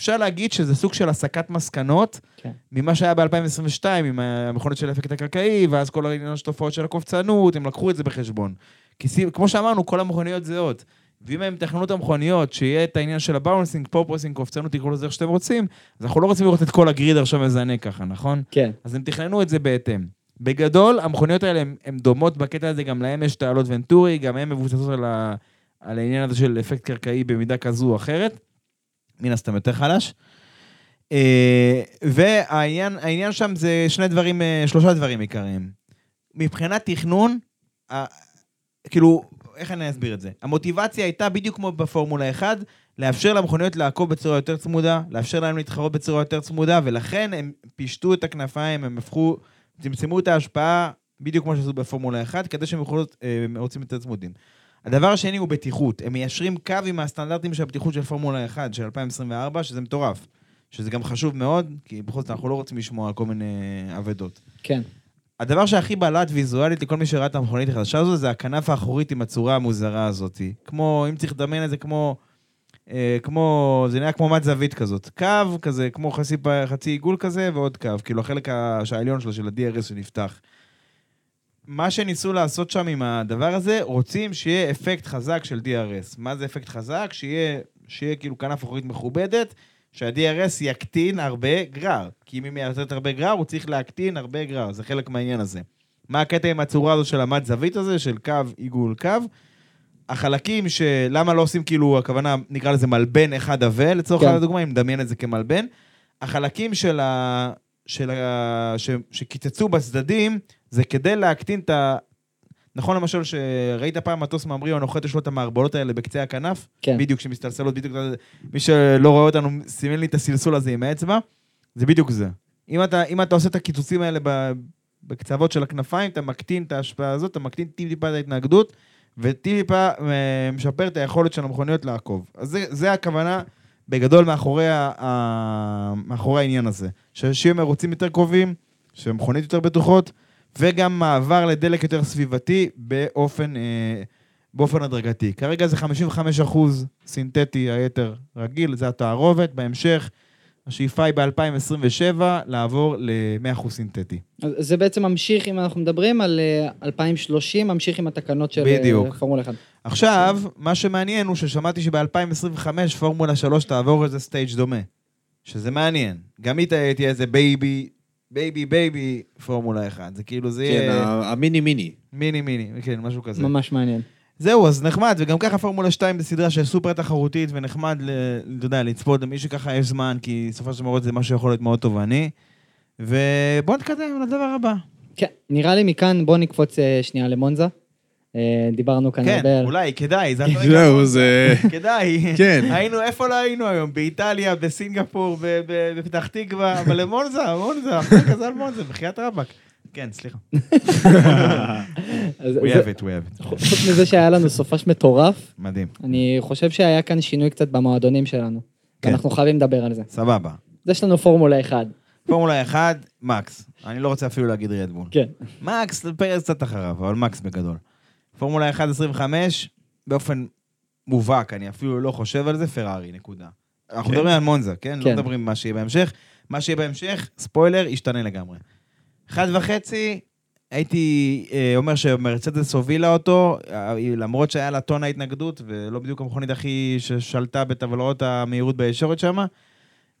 אפשר להגיד שזה סוג של הסקת מסקנות כן. ממה שהיה ב-2022 עם המכונית של האפקט הקרקעי, ואז כל העניין של תופעות של הקופצנות, הם לקחו את זה בחשבון. כי כמו שאמרנו, כל המכוניות זהות. ואם הם תכננו את המכוניות, שיהיה את העניין של ה bouncing, porpoising, קופצנות, תקראו לזה איך שאתם רוצים, אז אנחנו לא רוצים לראות את כל ה grid עכשיו מזנה ככה, נכון? כן. אז הם תכננו את זה בהתאם. בגדול, המכוניות האלה הן דומות בקטע הזה, גם להם יש תעלות ונטורי, גם הן מבוססות על, ה, על העניין הזה של אפקט קרקעי במידה כזו או אחרת. מן הסתם יותר חלש. אה, והעניין העניין שם זה שני דברים, אה, שלושה דברים עיקריים. מבחינת תכנון, כאילו, איך אני אסביר את זה? המוטיבציה הייתה בדיוק כמו בפורמולה 1, לאפשר למכוניות לעקוב בצורה יותר צמודה, לאפשר להם להתחרות בצורה יותר צמודה, ולכן הם פישטו את הכנפיים, הם הפכו, צמצמו את ההשפעה, בדיוק כמו שעשו בפורמולה 1, כדי שהם יוכלו להיות אה, רוצים יותר צמודים. הדבר השני הוא בטיחות. הם מיישרים קו עם הסטנדרטים של הבטיחות של פורמולה 1 של 2024, שזה מטורף. שזה גם חשוב מאוד, כי בכל זאת אנחנו לא רוצים לשמוע על כל מיני אבדות. כן. הדבר שהכי בלט ויזואלית לכל מי שראה את המכונית החדשה הזו, זה הכנף האחורית עם הצורה המוזרה הזאת. כמו, אם צריך לדמיין את זה כמו, אה, כמו, זה נראה כמו מד זווית כזאת. קו כזה, כמו חצי, חצי עיגול כזה, ועוד קו. כאילו החלק העליון שלו, של ה-DRS שנפתח. מה שניסו לעשות שם עם הדבר הזה, רוצים שיהיה אפקט חזק של DRS. מה זה אפקט חזק? שיהיה, שיהיה כאילו כנף אחורית מכובדת, שה-DRS יקטין הרבה גרר. כי אם היא מייצרת הרבה גרר, הוא צריך להקטין הרבה גרר, זה חלק מהעניין הזה. מה הקטע עם הצורה הזו של המד זווית הזה, של קו, עיגול, קו? החלקים של... למה לא עושים כאילו, הכוונה, נקרא לזה מלבן אחד עבה, לצורך כן. הדוגמה, אם נדמיין את זה כמלבן. החלקים של ה... של ה... ש... שקיצצו בצדדים, זה כדי להקטין את ה... נכון למשל שראית פעם מטוס ממריא או נוחת יש לו את המערבולות האלה בקצה הכנף? כן. בדיוק, שמסתלסלות, בדיוק, מי שלא רואה אותנו סימן לי את הסלסול הזה עם האצבע, זה בדיוק זה. אם אתה, אם אתה עושה את הקיצוצים האלה בקצוות של הכנפיים, אתה מקטין את ההשפעה הזאת, אתה מקטין טיפ-טיפה את ההתנגדות, וטיפ-טיפה אה, משפר את היכולת של המכוניות לעקוב. אז זה, זה הכוונה בגדול מאחורי, ה, מאחורי העניין הזה. שאנשים מרוצים יותר קרובים, שמכונית יותר בטוחות, וגם מעבר לדלק יותר סביבתי באופן, אה, באופן הדרגתי. כרגע זה 55% סינתטי, היתר רגיל, זה התערובת. בהמשך, השאיפה היא ב-2027 לעבור ל-100% סינתטי. זה בעצם ממשיך, אם אנחנו מדברים על אה, 2030, ממשיך עם התקנות של אה, בדיוק. פורמולה 1. עכשיו, מה שמעניין הוא ששמעתי שב-2025 פורמולה 3 תעבור איזה stage דומה. שזה מעניין. גם היא תה- תהיה איזה בייבי, בייבי בייבי פורמולה 1. זה כאילו, זה כן, יהיה ה- המיני מיני. מיני מיני, כן, משהו כזה. ממש מעניין. זהו, אז נחמד, וגם ככה פורמולה 2 זה סדרה של סופר תחרותית, ונחמד, אתה יודע, לצפות למי שככה יש זמן, כי בסופו של דבר זה משהו שיכול להיות מאוד תובעני. ובואו נתקדם לדבר הבא. כן, נראה לי מכאן בוא נקפוץ אה, שנייה למונזה. אה, דיברנו כאן כן, הרבה על... אולי, כדאי, זה זהו. זה... כדאי. כן. היינו, איפה לא היינו היום? באיטליה, בסינגפור, בפתח תקווה, אבל למונזה, מונזה, הפרק הזה על מונזה, בחייאת רבאק. כן, סליחה. We have it, we have it. חוץ מזה שהיה לנו סופש מטורף, מדהים. אני חושב שהיה כאן שינוי קצת במועדונים שלנו. כן. ואנחנו חייבים לדבר על זה. סבבה. אז יש לנו פורמולה 1. פורמולה 1, מקס. אני לא רוצה אפילו להגיד רדבול. כן. מקס, פרס קצת אחריו, אבל מקס בגדול. פורמולה 1 25, באופן מובהק, אני אפילו לא חושב על זה, פרארי, נקודה. אנחנו מדברים על מונזה, כן? לא כן. מדברים מה שיהיה בהמשך. מה שיהיה בהמשך, ספוילר, ישתנה לגמרי. אחד וחצי, הייתי אה, אומר שמרצדס הובילה אותו, אה, למרות שהיה לה טון ההתנגדות, ולא בדיוק המכונית הכי ששלטה בטבלאות המהירות בישורת שם.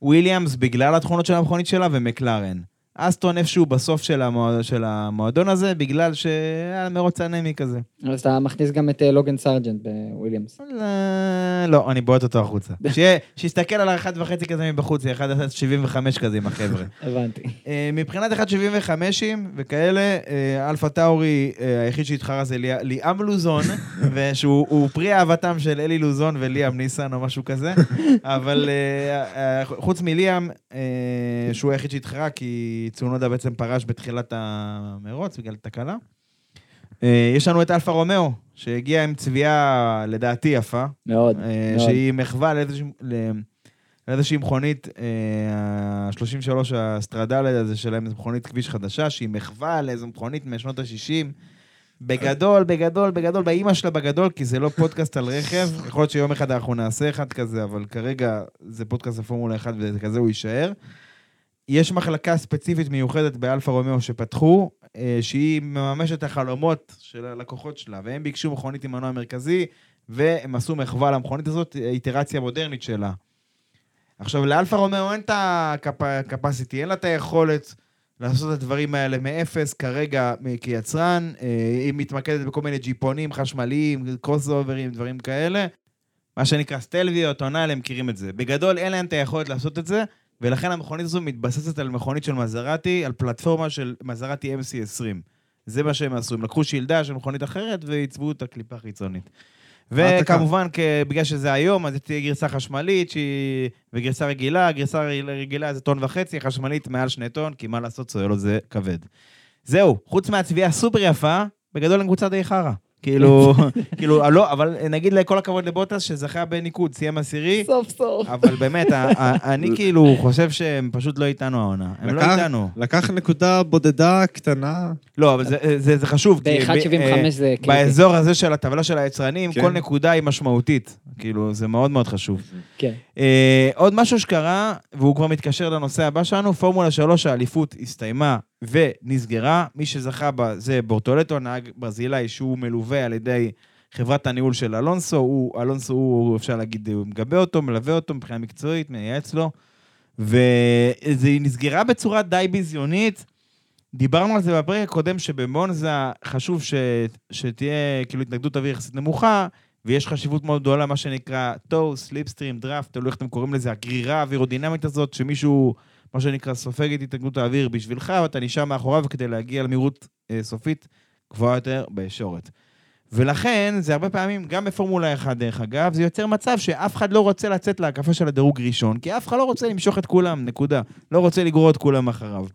וויליאמס, בגלל התכונות של המכונית שלה, ומקלרן. אסטון איפשהו בסוף של, המועד, של המועדון הזה, בגלל שהיה מרוץ אנמי כזה. אז אתה מכניס גם את אה, לוגן סארג'נט בוויליאמס. לא, לא, אני בועט אותו החוצה. שיסתכל על האחד וחצי כזה מבחוץ, זה 1.75 כזה עם החבר'ה. הבנתי. אה, מבחינת 1.75ים וכאלה, אה, אלפה טאורי, אה, היחיד שהתחרה זה ליאם לוזון, ושהוא הוא פרי אהבתם של אלי לוזון וליאם ניסן או משהו כזה, אבל אה, אה, חוץ מליאם, אה, שהוא היחיד שהתחרה, כי צונודה בעצם פרש בתחילת המרוץ בגלל תקלה. אה, יש לנו את אלפה רומאו, שהגיעה עם צביעה לדעתי יפה, מאוד, אה, מאוד. שהיא מחווה לאיזושהי- מכונית, ה-33 הסטרדלה הזה שלהם, זו מכונית כביש חדשה, שהיא מחווה לאיזו מכונית משנות ה-60. בגדול, בגדול, בגדול, באימא שלה בגדול, כי זה לא פודקאסט על רכב. יכול להיות שיום אחד אנחנו נעשה אחד כזה, אבל כרגע זה פודקאסט על פורמולה 1 וכזה הוא יישאר. יש מחלקה ספציפית מיוחדת באלפה רומאו שפתחו, אה, שהיא מממשת את החלומות של הלקוחות שלה, והם ביקשו מכונית עם מנוע מרכזי, והם עשו מחווה למכונית הזאת, איטרציה מודרנית שלה. עכשיו, לאלפה רומאו אין את ה-capacity, אין לה את היכולת לעשות את הדברים האלה מאפס כרגע כיצרן. אה, היא מתמקדת בכל מיני ג'יפונים חשמליים, קרוס אוברים, דברים כאלה. מה שנקרא סטלוויות, טונאל, הם מכירים את זה. בגדול, אין להם את היכולת לעשות את זה, ולכן המכונית הזו מתבססת על מכונית של מזרטי, על פלטפורמה של מזרטי MC20. זה מה שהם עשו, הם לקחו שלדה של מכונית אחרת ועיצבו אותה קליפה חיצונית. העתקה. וכמובן, בגלל שזה היום, אז תהיה גרסה חשמלית שהיא... וגרסה רגילה, גרסה רגילה זה טון וחצי, חשמלית מעל שני טון, כי מה לעשות, סויולו זה כבד. זהו, חוץ מהצביעה הסופר יפה, בגדול הם קבוצה די חרא. כאילו, כאילו, לא, אבל נגיד לכל הכבוד לבוטס שזכה בניקוד, סיים עשירי, סוף סוף. אבל באמת, ה- ה- אני כאילו חושב שהם פשוט לא איתנו העונה. הם לא איתנו. לקח נקודה בודדה, קטנה. לא, אבל זה- זה זה חשוב. כי ב- ב-1.75 אה, זה קריטי. באזור הזה של הטבלה של היצרנים, כן. כל נקודה היא משמעותית. כאילו, זה מאוד מאוד חשוב. כן. אה, עוד משהו שקרה, והוא כבר מתקשר לנושא הבא שלנו, פורמולה 3 האליפות הסתיימה ונסגרה. מי שזכה בה זה בורטולטו, נהג ברזילאי שהוא מלווה על ידי חברת הניהול של אלונסו. הוא, אלונסו הוא, אפשר להגיד, הוא מגבה אותו, מלווה אותו מבחינה מקצועית, מייעץ לו. והיא נסגרה בצורה די ביזיונית. דיברנו על זה בפרק הקודם, שבמונזה חשוב ש... שתהיה כאילו התנגדות אוויר יחסית נמוכה, ויש חשיבות מאוד גדולה, מה שנקרא tow, slipstream, draft, תלוי איך אתם קוראים לזה, הגרירה האווירודינמית הזאת, שמישהו, מה שנקרא, סופג את התנגדות האוויר בשבילך, ואתה נשאר מאחוריו כדי להגיע למהירות אה, סופית גבוהה יותר בישורת. ולכן, זה הרבה פעמים, גם בפורמולה 1, דרך אגב, זה יוצר מצב שאף אחד לא רוצה לצאת להקפה של הדירוג ראשון, כי אף אחד לא רוצה למשוך את כולם, נקודה. לא רוצה לגרור את כולם אחריו.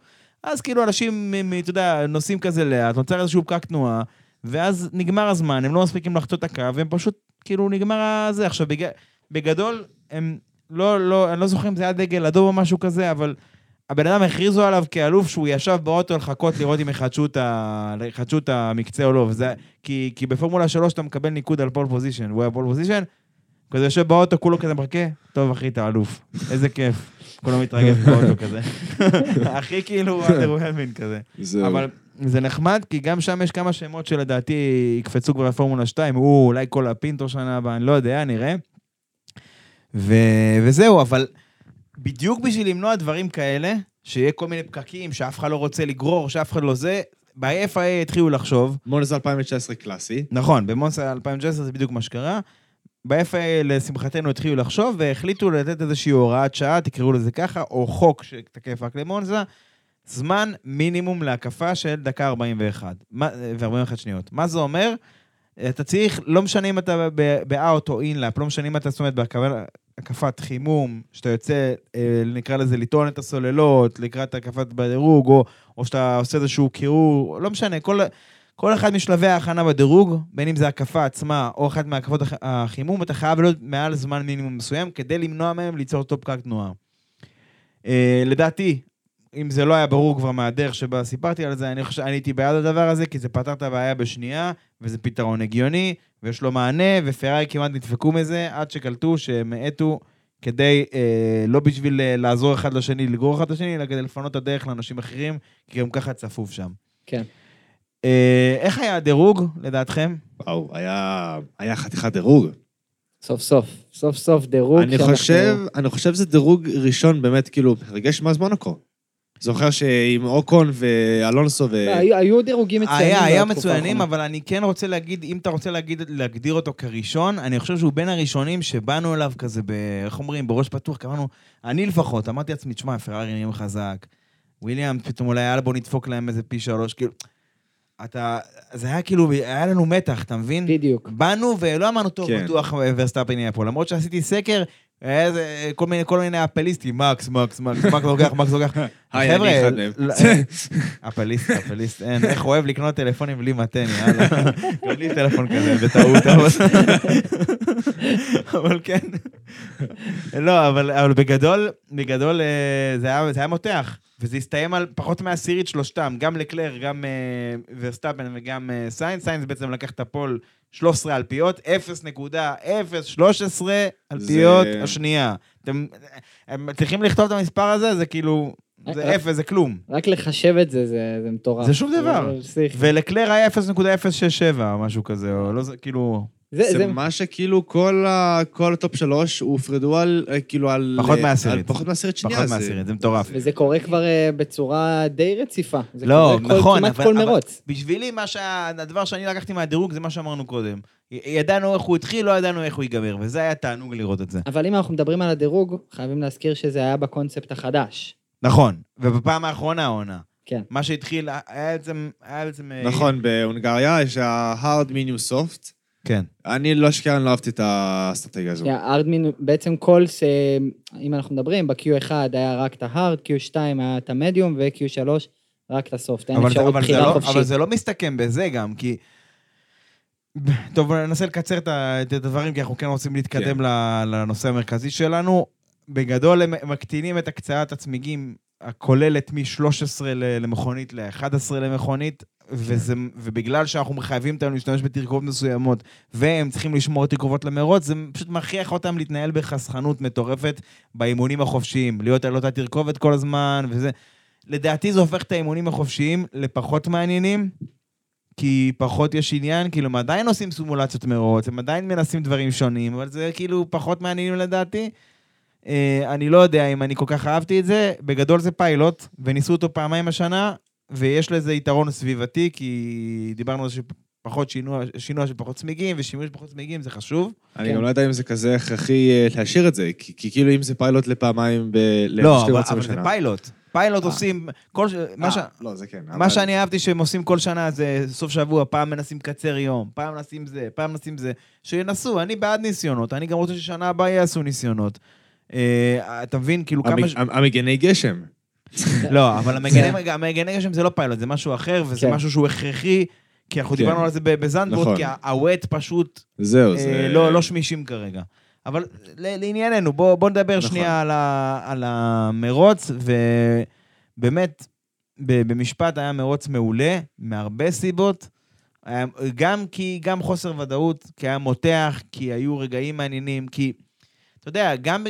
אז כאילו אנשים, אתה יודע, נוסעים כזה לאט, נוצר איזשהו פקק תנועה, ואז נגמר הזמן, הם לא מספיקים לחצות את הקו, והם פשוט, כאילו, נגמר הזה. עכשיו, בג... בגדול, הם לא, לא, אני לא זוכר אם זה היה דגל אדום או משהו כזה, אבל הבן אדם הכריזו עליו כאלוף שהוא ישב באוטו לחכות לראות אם יחדשו את, המקצה או לא, וזה... כי, כי בפורמולה 3 אתה מקבל ניקוד על pole position, הוא היה pole position, כזה יושב באוטו, כולו כזה מחכה, טוב אחי, אתה אלוף, איזה כיף. כולו מתרגש באוטו כזה. הכי כאילו underwhelming כזה. אבל זה נחמד, כי גם שם יש כמה שמות שלדעתי יקפצו כבר לפורמולה 2, הוא אולי כל הפינטו שנה הבאה, אני לא יודע, נראה. ו... וזהו, אבל בדיוק בשביל למנוע דברים כאלה, שיהיה כל מיני פקקים, שאף אחד לא רוצה לגרור, שאף אחד לא זה, ב-FIA התחילו לחשוב, מונזה 2019 קלאסי. נכון, במונסה 2019 זה בדיוק מה שקרה. ב-FIA לשמחתנו התחילו לחשוב והחליטו לתת איזושהי הוראת שעה, תקראו לזה ככה, או חוק שתקף רק למונזה, זמן מינימום להקפה של דקה 41 מה- ו-41 שניות. מה זה אומר? אתה צריך, לא משנה אם אתה באאוט או אינלאפ, לא משנה אם אתה, זאת אומרת, בהקפת חימום, שאתה יוצא, אה, נקרא לזה, לטעון את הסוללות, לקראת הקפת בדירוג, או, או שאתה עושה איזשהו קירור, לא משנה, כל, כל אחד משלבי ההכנה בדירוג, בין אם זה הקפה עצמה או אחת מהקפות הח- החימום, אתה חייב להיות מעל זמן מינימום מסוים כדי למנוע מהם ליצור אותו פקק תנועה. לדעתי, אם זה לא היה ברור כבר מהדרך שבה סיפרתי על זה, אני חושב, אני הייתי בעד הדבר הזה, כי זה פתר את הבעיה בשנייה, וזה פתרון הגיוני, ויש לו מענה, ופרארי כמעט נדפקו מזה, עד שקלטו שהם האטו כדי, אה, לא בשביל אה, לעזור אחד לשני, לגרור אחד לשני, אלא כדי לפנות את הדרך לאנשים אחרים, כי גם ככה צפוף שם. כן. אה, איך היה הדירוג, לדעתכם? וואו, היה היה חתיכת דירוג. סוף סוף. סוף סוף דירוג. אני שאנחנו- חושב, אני חושב שזה דירוג ראשון באמת, כאילו, ריגש מאז מונקו. זוכר שעם אוקון ואלונסו ו... לא, היו- היו דירוגים מצוינים. היה, היה מצוינים. אבל אני כן רוצה להגיד, אם אתה רוצה להגיד, להגדיר אותו כראשון, אני חושב שהוא בין הראשונים שבאנו אליו כזה, ב, איך אומרים, בראש פתוח, אמרנו, אני לפחות, אמרתי לעצמי, תשמע, פרארי נראים חזק, וויליאמס, פתאום אולי יאללה, בוא נדפוק להם איזה פי שלוש, כאילו, אתה, זה היה כאילו, היה לנו מתח, אתה מבין? בדיוק. באנו ולא אמרנו, טוב, כן. בטוח ורסטאפן יהיה פה, למרות שעשיתי סקר, היה איזה, כל מיני, כל מיני אפליסטים, מקס, מקס, מקס, מקס לוקח, מקס לוקח. היי, אני אחד. לא, אפליסט, אפליסט, אין, איך אוהב לקנות טלפונים בלי מתן, יאללה. גם לי טלפון כזה, בטעות, אבל... אבל כן. לא, אבל בגדול, בגדול אה, זה היה מותח, וזה הסתיים על פחות מעשירית שלושתם, גם לקלר, גם אה, ורסטאפן וגם אה, סיינס. סיינס בעצם לקח את ה pole 13 אלפיות, 0.013 אלפיות זה- השנייה. אתם הם צריכים לכתוב את המספר הזה, זה כאילו, זה רק- אפס, זה כלום. רק לחשב את זה, זה זה מטורף. זה שום דבר. פסיכי. ולקלר היה 0.067 או משהו כזה, או לא זה, כאילו, זה- זה זה- מה שכאילו כל ה- כל ה top שלוש הופרדו על, אה, כאילו על... פחות אה, מעשירית. על פחות מעשירית שנייה. פחות זה- מעשירית, זה מטורף. וזה קורה כבר אה, בצורה די רציפה. זה לא, קורה כל- נכון, כמעט אבל- כל אבל- מרוץ. בשבילי, מה שה... הדבר שאני לקחתי מהדירוג זה מה שאמרנו קודם. ידענו איך הוא התחיל, לא ידענו איך הוא ייגמר, וזה היה תענוג לראות את זה. אבל אם אנחנו מדברים על הדירוג, חייבים להזכיר שזה היה בקונספט החדש. נכון, ובפעם האחרונה העונה. כן. מה שהתחיל, היה בעצם... נכון, בהונגריה יש ה-hard minium soft. כן. אני לא אשכרה, אני לא אהבתי את האסטרטגיה הזו. ארדמין, בעצם כל, ס- אם אנחנו מדברים, ב-Q1 היה רק את ההארד, Q2 היה את המדיום, ו-Q3 רק את הסופט. אין אפשרות בחירה לא, חופשית. אבל זה לא מסתכם בזה גם, כי... טוב, ננסה לקצר את הדברים, כי אנחנו כן רוצים להתקדם כן. ל- לנושא המרכזי שלנו. בגדול הם מקטינים את הקצאת הצמיגים הכוללת מ-13 למכונית ל-11 למכונית, וזה, ובגלל שאנחנו מחייבים אותם להשתמש בתרכובות מסוימות, והם צריכים לשמור תרכובות למרוץ, זה פשוט מכריח אותם להתנהל בחסכנות מטורפת באימונים החופשיים, להיות על אותה תרכובת כל הזמן, וזה... לדעתי זה הופך את האימונים החופשיים לפחות מעניינים, כי פחות יש עניין, כאילו הם עדיין עושים סימולציות מרוץ, הם עדיין מנסים דברים שונים, אבל זה כאילו פחות מעניינים לדעתי. אה, אני לא יודע אם אני כל כך אהבתי את זה, בגדול זה פיילוט, וניסו אותו פעמיים השנה, ויש לזה יתרון סביבתי, כי דיברנו על זה שפחות שינוע, שינוע של פחות צמיגים, ושימוש בפחות צמיגים זה חשוב. אני כן. גם לא יודע אם זה כזה הכרחי אה, להשאיר את זה, כי כי כאילו אם זה פיילוט לפעמים ב... לא, אבל, אבל זה. פיילוט. פיילוט אה. עושים, כל, ש... מה, ש... לא, זה כן. מה אבל- שאני אהבתי שהם עושים כל שנה זה סוף שבוע, פעם מנסים לקצר יום, פעם מנסים זה, פעם מנסים זה. שינסו, אני בעד ניסיונות, אני גם רוצה ששנה הבאה יעשו ניסיונות. אה, אתה מבין, כאילו כמה... המגני גשם. לא, אבל המגני גשם זה לא פיילוט, זה משהו אחר, וזה כן. משהו שהוא הכרחי, כי אנחנו כן. דיברנו על זה בזנדבורד, נכון. כי הוואט פשוט זהו, אה, זה... לא לא שמישים כרגע. אבל לענייננו, בוא בוא נדבר נכון. שנייה על ה- על המרוץ, ובאמת, במשפט היה מרוץ מעולה, מהרבה סיבות. היה- גם כי, גם חוסר ודאות, כי היה מותח, כי היו רגעים מעניינים, כי, אתה יודע, גם,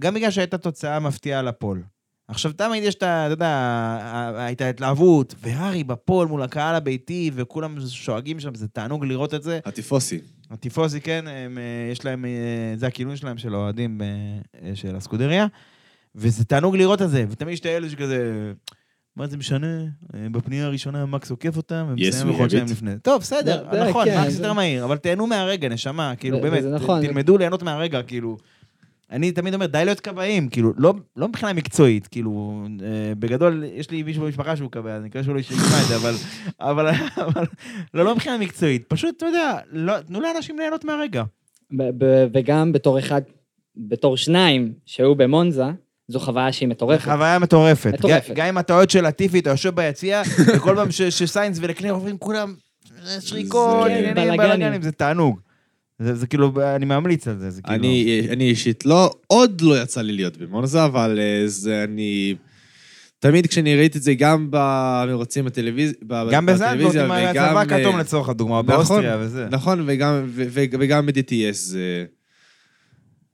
גם בגלל שהייתה תוצאה מפתיעה על הפול. עכשיו, תמיד יש את ה... אתה יודע, ה- את ההתלהבות, והארי בפול מול הקהל הביתי, וכולם שואגים שם, זה תענוג לראות את זה. הטיפוסי. הטיפוסי, כן, הם, אה, יש להם, אה, זה הכינוי שלהם של האוהדים אה, של הסקודריה, וזה תענוג לראות את זה, ותמיד יש את האלה שכזה, מה זה משנה? בפנייה הראשונה מקס עוקף אותם, ומסיים בחודשיים. לפני. טוב, בסדר, נכון, כן, מקס זה- יותר מהיר, אבל תהנו מהרגע, נשמה, כאילו, באמת, נכון. תלמדו ליהנות מהרגע, כאילו. אני תמיד אומר, די להיות כבאים, כאילו, לא, לא מבחינה מקצועית, כאילו, אה, בגדול, יש לי מישהו במשפחה שהוא כבאי, אני מקווה שהוא לא ישמע את זה, אבל, אבל, אבל, לא, לא מבחינה מקצועית, פשוט, אתה יודע, לא, תנו לאנשים ליהנות מהרגע. וגם בתור אחד, בתור שניים שהיו במונזה, זו חוויה שהיא מטורפת. חוויה מטורפת. מטורפת. גם- אתה אוהד של לטיפי, אתה יושב ביציע, וכל פעם שסיינס ולקלר עוברים כולם שריקות, עניינים. בלאגנים, זה תענוג. זה זה כאילו, אני ממליץ על זה, זה כאילו... אני, אני אישית לא, עוד לא יצא לי להיות במונזה, אבל אה, זה אני... תמיד כשאני ראיתי את זה גם במרוצים בטלוויז... ב- גם בטלוויזיה, עם הצבא אה, הכתום לצורך הדוגמה, נכון, באוסטריה וזה. נכון, וגם, וגם ב-DTS, זה...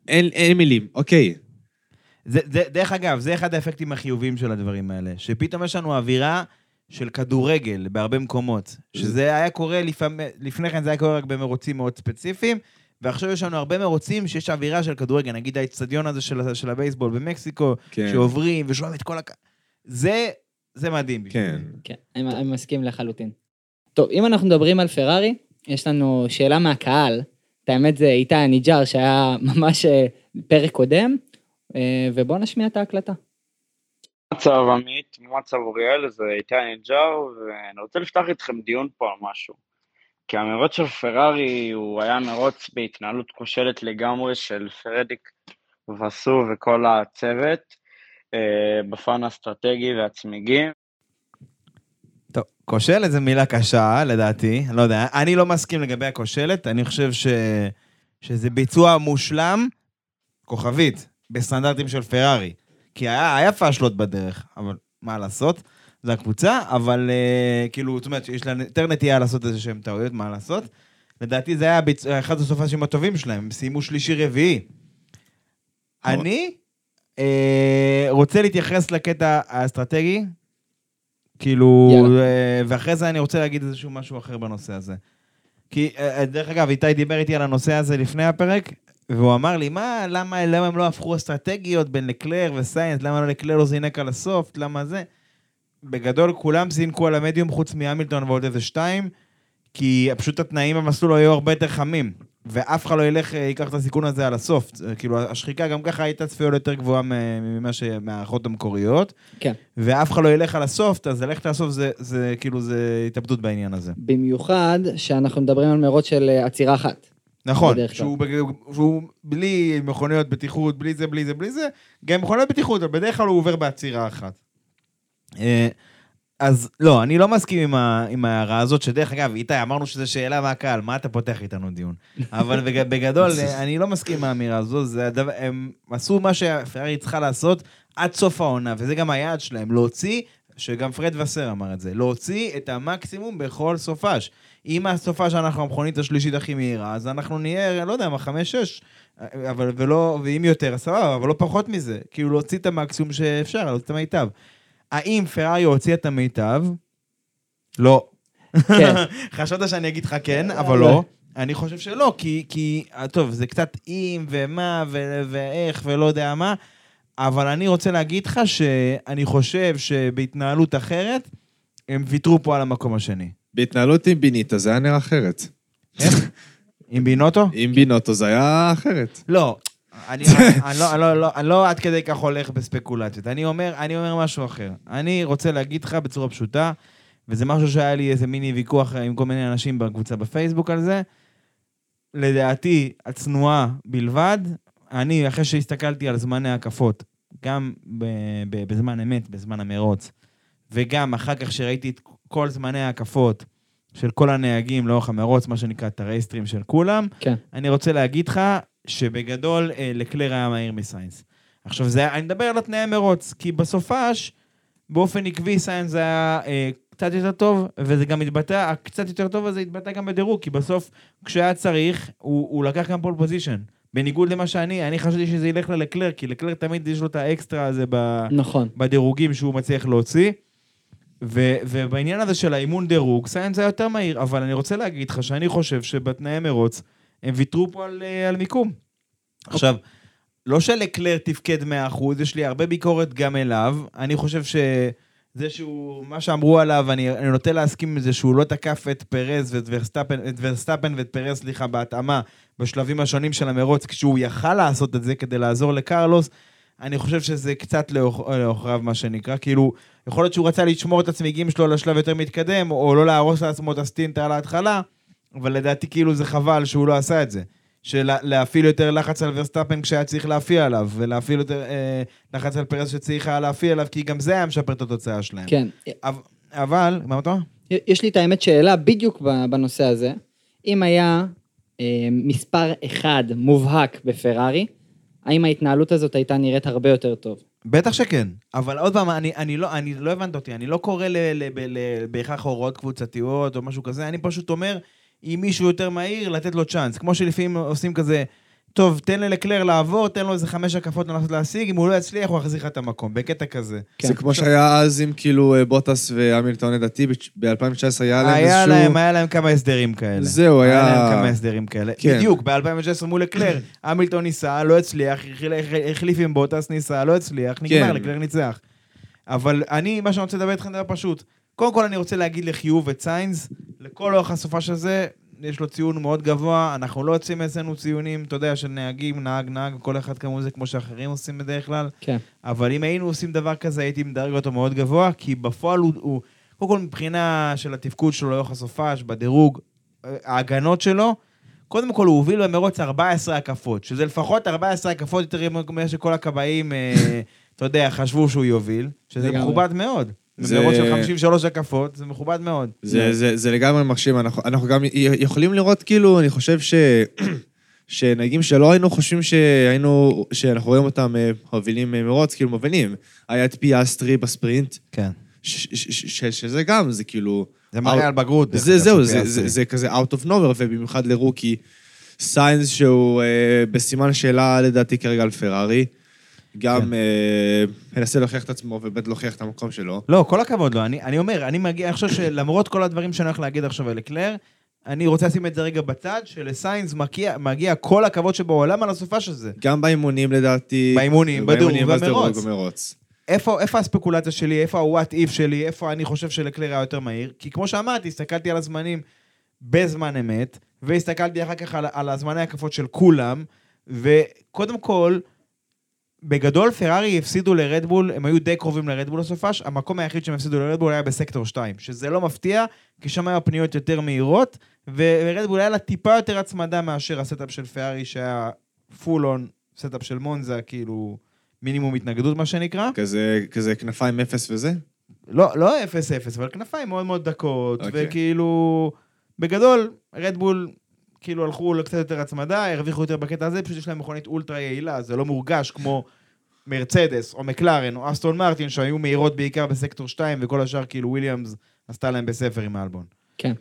אין, אין מילים, אוקיי. זה, זה, דרך אגב, זה אחד האפקטים החיוביים של הדברים האלה, שפתאום יש לנו אווירה של כדורגל בהרבה מקומות, שזה היה קורה לפעמים, לפני כן זה היה קורה רק במרוצים מאוד ספציפיים, ועכשיו יש לנו הרבה מרוצים שיש אווירה של כדורגל, נגיד האצטדיון הזה של, של הבייסבול במקסיקו, כן. שעוברים ושומעים את כל הק... זה, זה מדהים. כן. כן, אני, אני מסכים לחלוטין. טוב, אם אנחנו מדברים על פרארי, יש לנו שאלה מהקהל. את האמת זה איתי הניג'אר שהיה ממש אה, פרק קודם, אה, ובואו נשמיע את ההקלטה. מצב עמית, מצב אוריאל, זה איתי נג'אר, ואני רוצה לפתוח איתכם דיון פה על משהו. כי המרוץ של פרארי הוא היה מרוץ בהתנהלות כושלת לגמרי של פרדיק וסו וכל הצוות, אה, בפן האסטרטגי והצמיגים. טוב, כושלת זו מילה קשה, לדעתי, לא יודע, אני לא מסכים לגבי הכושלת, אני חושב ש... שזה ביצוע מושלם, כוכבית, בסטנדרטים של פרארי. כי היה, היה פאשלות בדרך, אבל מה לעשות? זו הקבוצה, אבל uh, כאילו, זאת אומרת, יש לה יותר נטייה לעשות איזה שהם טעויות, מה לעשות? לדעתי זה היה ביצ... אחד הסופשים הטובים שלהם, הם סיימו שלישי-רביעי. אני אה, רוצה להתייחס לקטע האסטרטגי, כאילו. אה, ואחרי זה אני רוצה להגיד איזשהו משהו אחר בנושא הזה. כי, דרך אגב, איתי דיבר איתי על הנושא הזה לפני הפרק, והוא אמר לי, מה, למה, למה הם לא הפכו אסטרטגיות בין לקלר וסיינס, למה לא לקלר לא זינק על הסופט, למה זה? בגדול, כולם זינקו על המדיום חוץ מהמילטון ועוד איזה שתיים, כי פשוט התנאים במסלול היו הרבה יותר חמים, ואף אחד לא ילך, אה, ייקח את הסיכון הזה על. אה, כאילו, השחיקה גם ככה הייתה צפויה יותר גבוהה ממה ש... מההערכות המקוריות, כן. ואף אחד לא ילך על הסופט, אז ללכת על הסופט זה, זה כאילו, זה התאבדות בעניין הזה. במיוחד שאנחנו מדברים על מרוץ של אה, עצירה אחת. נכון. שהוא, בג- שהוא בלי מכוניות בטיחות, בלי זה, בלי זה, בלי זה, גם מכוניות בטיחות, אבל בדרך כלל הוא עובר בעצירה אחת. אה, אז לא, אני לא מסכים עם, ה, עם ההערה הזאת, שדרך אגב, איתי, אמרנו שזו שאלה מהקהל, מה אתה פותח איתנו דיון? אבל בג, בגדול, אני לא מסכים עם האמירה הזו, זה הדבר, הם עשו מה שפרארי צריכה לעשות עד סוף העונה, וזה גם היעד שלהם, להוציא, שגם פרד וסר אמר את זה, להוציא את המקסימום בכל סופש. אם הסופה שאנחנו המכונית השלישית הכי מהירה, אז אנחנו נהיה, לא יודע מה, חמש, שש, אבל ולא, ואם יותר, סבבה, אבל לא פחות מזה. כאילו להוציא את המקסימום שאפשר, להוציא את המיטב. האם פרארי הוציאה את המיטב? לא. כן. חשבת שאני אגיד לך כן, אבל לא. אני חושב שלא, כי, כי, אה, טוב, זה קצת אם ומה ואיך ולא יודע מה, אבל אני רוצה להגיד לך שאני חושב שבהתנהלות אחרת, הם ויתרו פה על המקום השני. בהתנהלות עם ביניטה זה היה נראה אחרת. עם בינוטו? עם בינוטו זה היה אחרת. לא. אני, אני, לא, אני, לא, לא, אני לא עד כדי כך הולך בספקולציות. אני אומר, אני אומר משהו אחר. אני רוצה להגיד לך בצורה פשוטה, וזה משהו שהיה לי איזה מיני ויכוח עם כל מיני אנשים בקבוצה בפייסבוק על זה. לדעתי, הצנועה בלבד, אני, אחרי שהסתכלתי על זמני הקפות, גם בזמן אמת, בזמן המרוץ, וגם אחר כך שראיתי את כל זמני ההקפות של כל הנהגים לאורך המרוץ, מה שנקרא את הרייסטרים של כולם, כן. אני רוצה להגיד לך שבגדול אה, לקלר היה מהיר מסיינס. עכשיו, זה, אני מדבר על התנאי מרוץ, כי בסופש, באופן עקבי סיינס היה אה, קצת יותר טוב, וזה גם התבטא, הקצת יותר טוב הזה התבטא גם בדירוג, כי בסוף, כשהיה צריך, הוא, הוא לקח גם pole position. בניגוד למה שאני, אני חשבתי שזה ילך ללקלר, כי לקלר תמיד יש לו את האקסטרה הזה ב, נכון. בדירוגים שהוא מצליח להוציא. ו, ובעניין הזה של האימון דירוג, סיינס היה יותר מהיר, אבל אני רוצה להגיד לך שאני חושב שבתנאי מרוץ, הם ויתרו פה על, אה, על מיקום. עכשיו, לא שלקלר תפקד 100%, יש לי הרבה ביקורת גם אליו. אני חושב שזה שהוא, מה שאמרו עליו, אני, אני נוטה להסכים עם זה שהוא לא תקף את פרז ואת ורסטפן, את ורסטפן ואת פרז, סליחה, בהתאמה בשלבים השונים של המרוץ, כשהוא יכל לעשות את זה כדי לעזור לקרלוס. אני חושב שזה קצת לעוכריו, מה שנקרא. כאילו, יכול להיות שהוא רצה לשמור את הצמיגים שלו לשלב יותר מתקדם, או לא להרוס לעצמו את הסטינט על ההתחלה, אבל לדעתי כאילו זה חבל שהוא לא עשה את זה. של להפעיל יותר לחץ על ורסטאפן כשהיה צריך להפעיל עליו, ולהפעיל יותר אה, לחץ על פרס שצריך היה להפעיל עליו, כי גם זה היה משפר את התוצאה שלהם. כן. אבל, אבל מה אתה אומר? יש לי את האמת שאלה בדיוק בנושא הזה. אם היה אה, מספר אחד מובהק בפרארי, האם ההתנהלות הזאת הייתה נראית הרבה יותר טוב? בטח שכן, אבל עוד פעם, אני, אני, לא, אני לא הבנת אותי, אני לא קורא בהכרח הוראות קבוצתיות או משהו כזה, אני פשוט אומר, אם מישהו יותר מהיר, לתת לו צ'אנס. כמו שלפעמים עושים כזה, טוב, תן ללקלר לעבור, תן לו איזה חמש הקפות לנסות להשיג, אם הוא לא יצליח, הוא יחזיר לך את המקום, בקטע כזה. כן. זה כמו שהיה אז עם כאילו אה, בוטס והמילטון לדעתי, ב-2019 היה להם היה איזשהו... להם, היה להם כמה הסדרים כאלה. זהו, היה- היה להם כמה הסדרים כאלה. כן. בדיוק, ב-2016 מול לקלר, המילטון ניסה, לא הצליח, החל- החליף עם בוטס, ניסה, לא הצליח, נגמר, כן. לקלר ניצח. אבל אני, מה שאני רוצה לדבר איתכם זה פשוט. קודם כל אני רוצה להגיד לחיוב את סיינס, לכל אורך הסופה של זה, יש לו ציון מאוד גבוה, אנחנו לא יוצאים אצלנו ציונים, אתה יודע, של נהגים, נהג, נהג, כל אחד כמובן זה כמו שאחרים עושים בדרך כלל. כן. אבל אם היינו עושים דבר כזה, הייתי מדרג אותו מאוד גבוה, כי בפועל הוא, הוא קודם כל מבחינה של התפקוד שלו לאורך הסופש, בדירוג, אה, ההגנות שלו, קודם כל הוא הוביל במרוץ 14 הקפות, שזה לפחות 14 הקפות יותר ממה שכל הכבאים, אה, אתה יודע, חשבו שהוא יוביל, שזה. מכובד מאוד. זה- במרוץ של 53 הקפות, זה מכובד מאוד. זה, זה, זה לגמרי מרשים, אנחנו, אנחנו גם יכולים לראות, כאילו, אני חושב ש... שנהגים שלא היינו חושבים שהיינו, שאנחנו רואים אותם אה, מובילים אה, מרוץ, כאילו מובילים. היה את פיאסטרי בספרינט, כן. ש, ש, ש, שזה גם, זה כאילו... זה מראה על בגרות. זה, זהו, זה. זה, זה כזה out of nowhere, ובמיוחד ל rookie. סיינס שהוא אה, בסימן שאלה לדעתי כרגע על פרארי. גם כן. אה, מנסה להוכיח את עצמו ובאמת להוכיח את המקום שלו. לא, כל הכבוד לו. אני, אני אומר, אני מגיע, אני חושב שלמרות כל הדברים שאני הולך להגיד עכשיו על לקלר, אני רוצה לשים את זה רגע בצד, שלסיינס מגיע, מגיע כל הכבוד שבעולם על הסופה של זה. גם באימונים לדעתי. באימונים, בדירוג. בדירוג ובמרוץ. איפה, איפה הספקולציה שלי, איפה ה-what if שלי, איפה אני חושב שלקלר היה יותר מהיר? כי כמו שאמרתי, הסתכלתי על הזמנים בזמן אמת, והסתכלתי אחר כך על, על הזמני הקפות של כולם, וקודם כל, בגדול פרארי הפסידו לרדבול, הם היו די קרובים לרדבול הסופש, המקום היחיד שהם הפסידו לרדבול היה בסקטור 2, שזה לא מפתיע, כי שם היו פניות יותר מהירות, ורדבול היה לה טיפה יותר הצמדה מאשר ה setup של פרארי, שהיה full on setup של מונזה, כאילו מינימום התנגדות מה שנקרא. כזה, כזה כנפיים אפס וזה? לא, לא 0-0, אבל כנפיים מאוד מאוד דקות, אוקיי. וכאילו, בגדול, רדבול, כאילו הלכו לקצת יותר הצמדה, הרוויחו יותר בקטע הזה, פשוט יש להם מכונית אולטרה יעילה, זה לא מורגש כמו מרצדס, או מקלרן, או אסטון מרטין, שהיו מהירות בעיקר בסקטור 2, וכל השאר כאילו וויליאמס עשתה להם בספר עם האלבון. כן.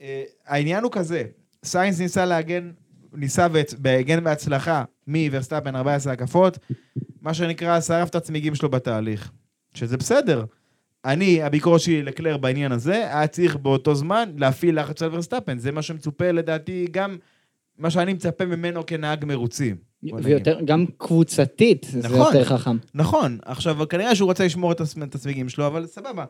אה, העניין הוא כזה, סיינס ניסה להגן, ניסה והגן בהצלחה מוורסטאפן 14 הקפות, מה שנקרא, שרף את הצמיגים שלו בתהליך, שזה בסדר. אני, הביקורת שלי לקלר בעניין הזה, היה צריך באותו זמן להפעיל לחץ על ורסטאפן, זה מה שמצופה לדעתי גם, מה שאני מצפה ממנו כנהג מרוצים. ויותר, גם קבוצתית, זה נכון. יותר חכם. נכון, עכשיו, כנראה שהוא רוצה לשמור את הצמיגים שלו, אבל סבבה.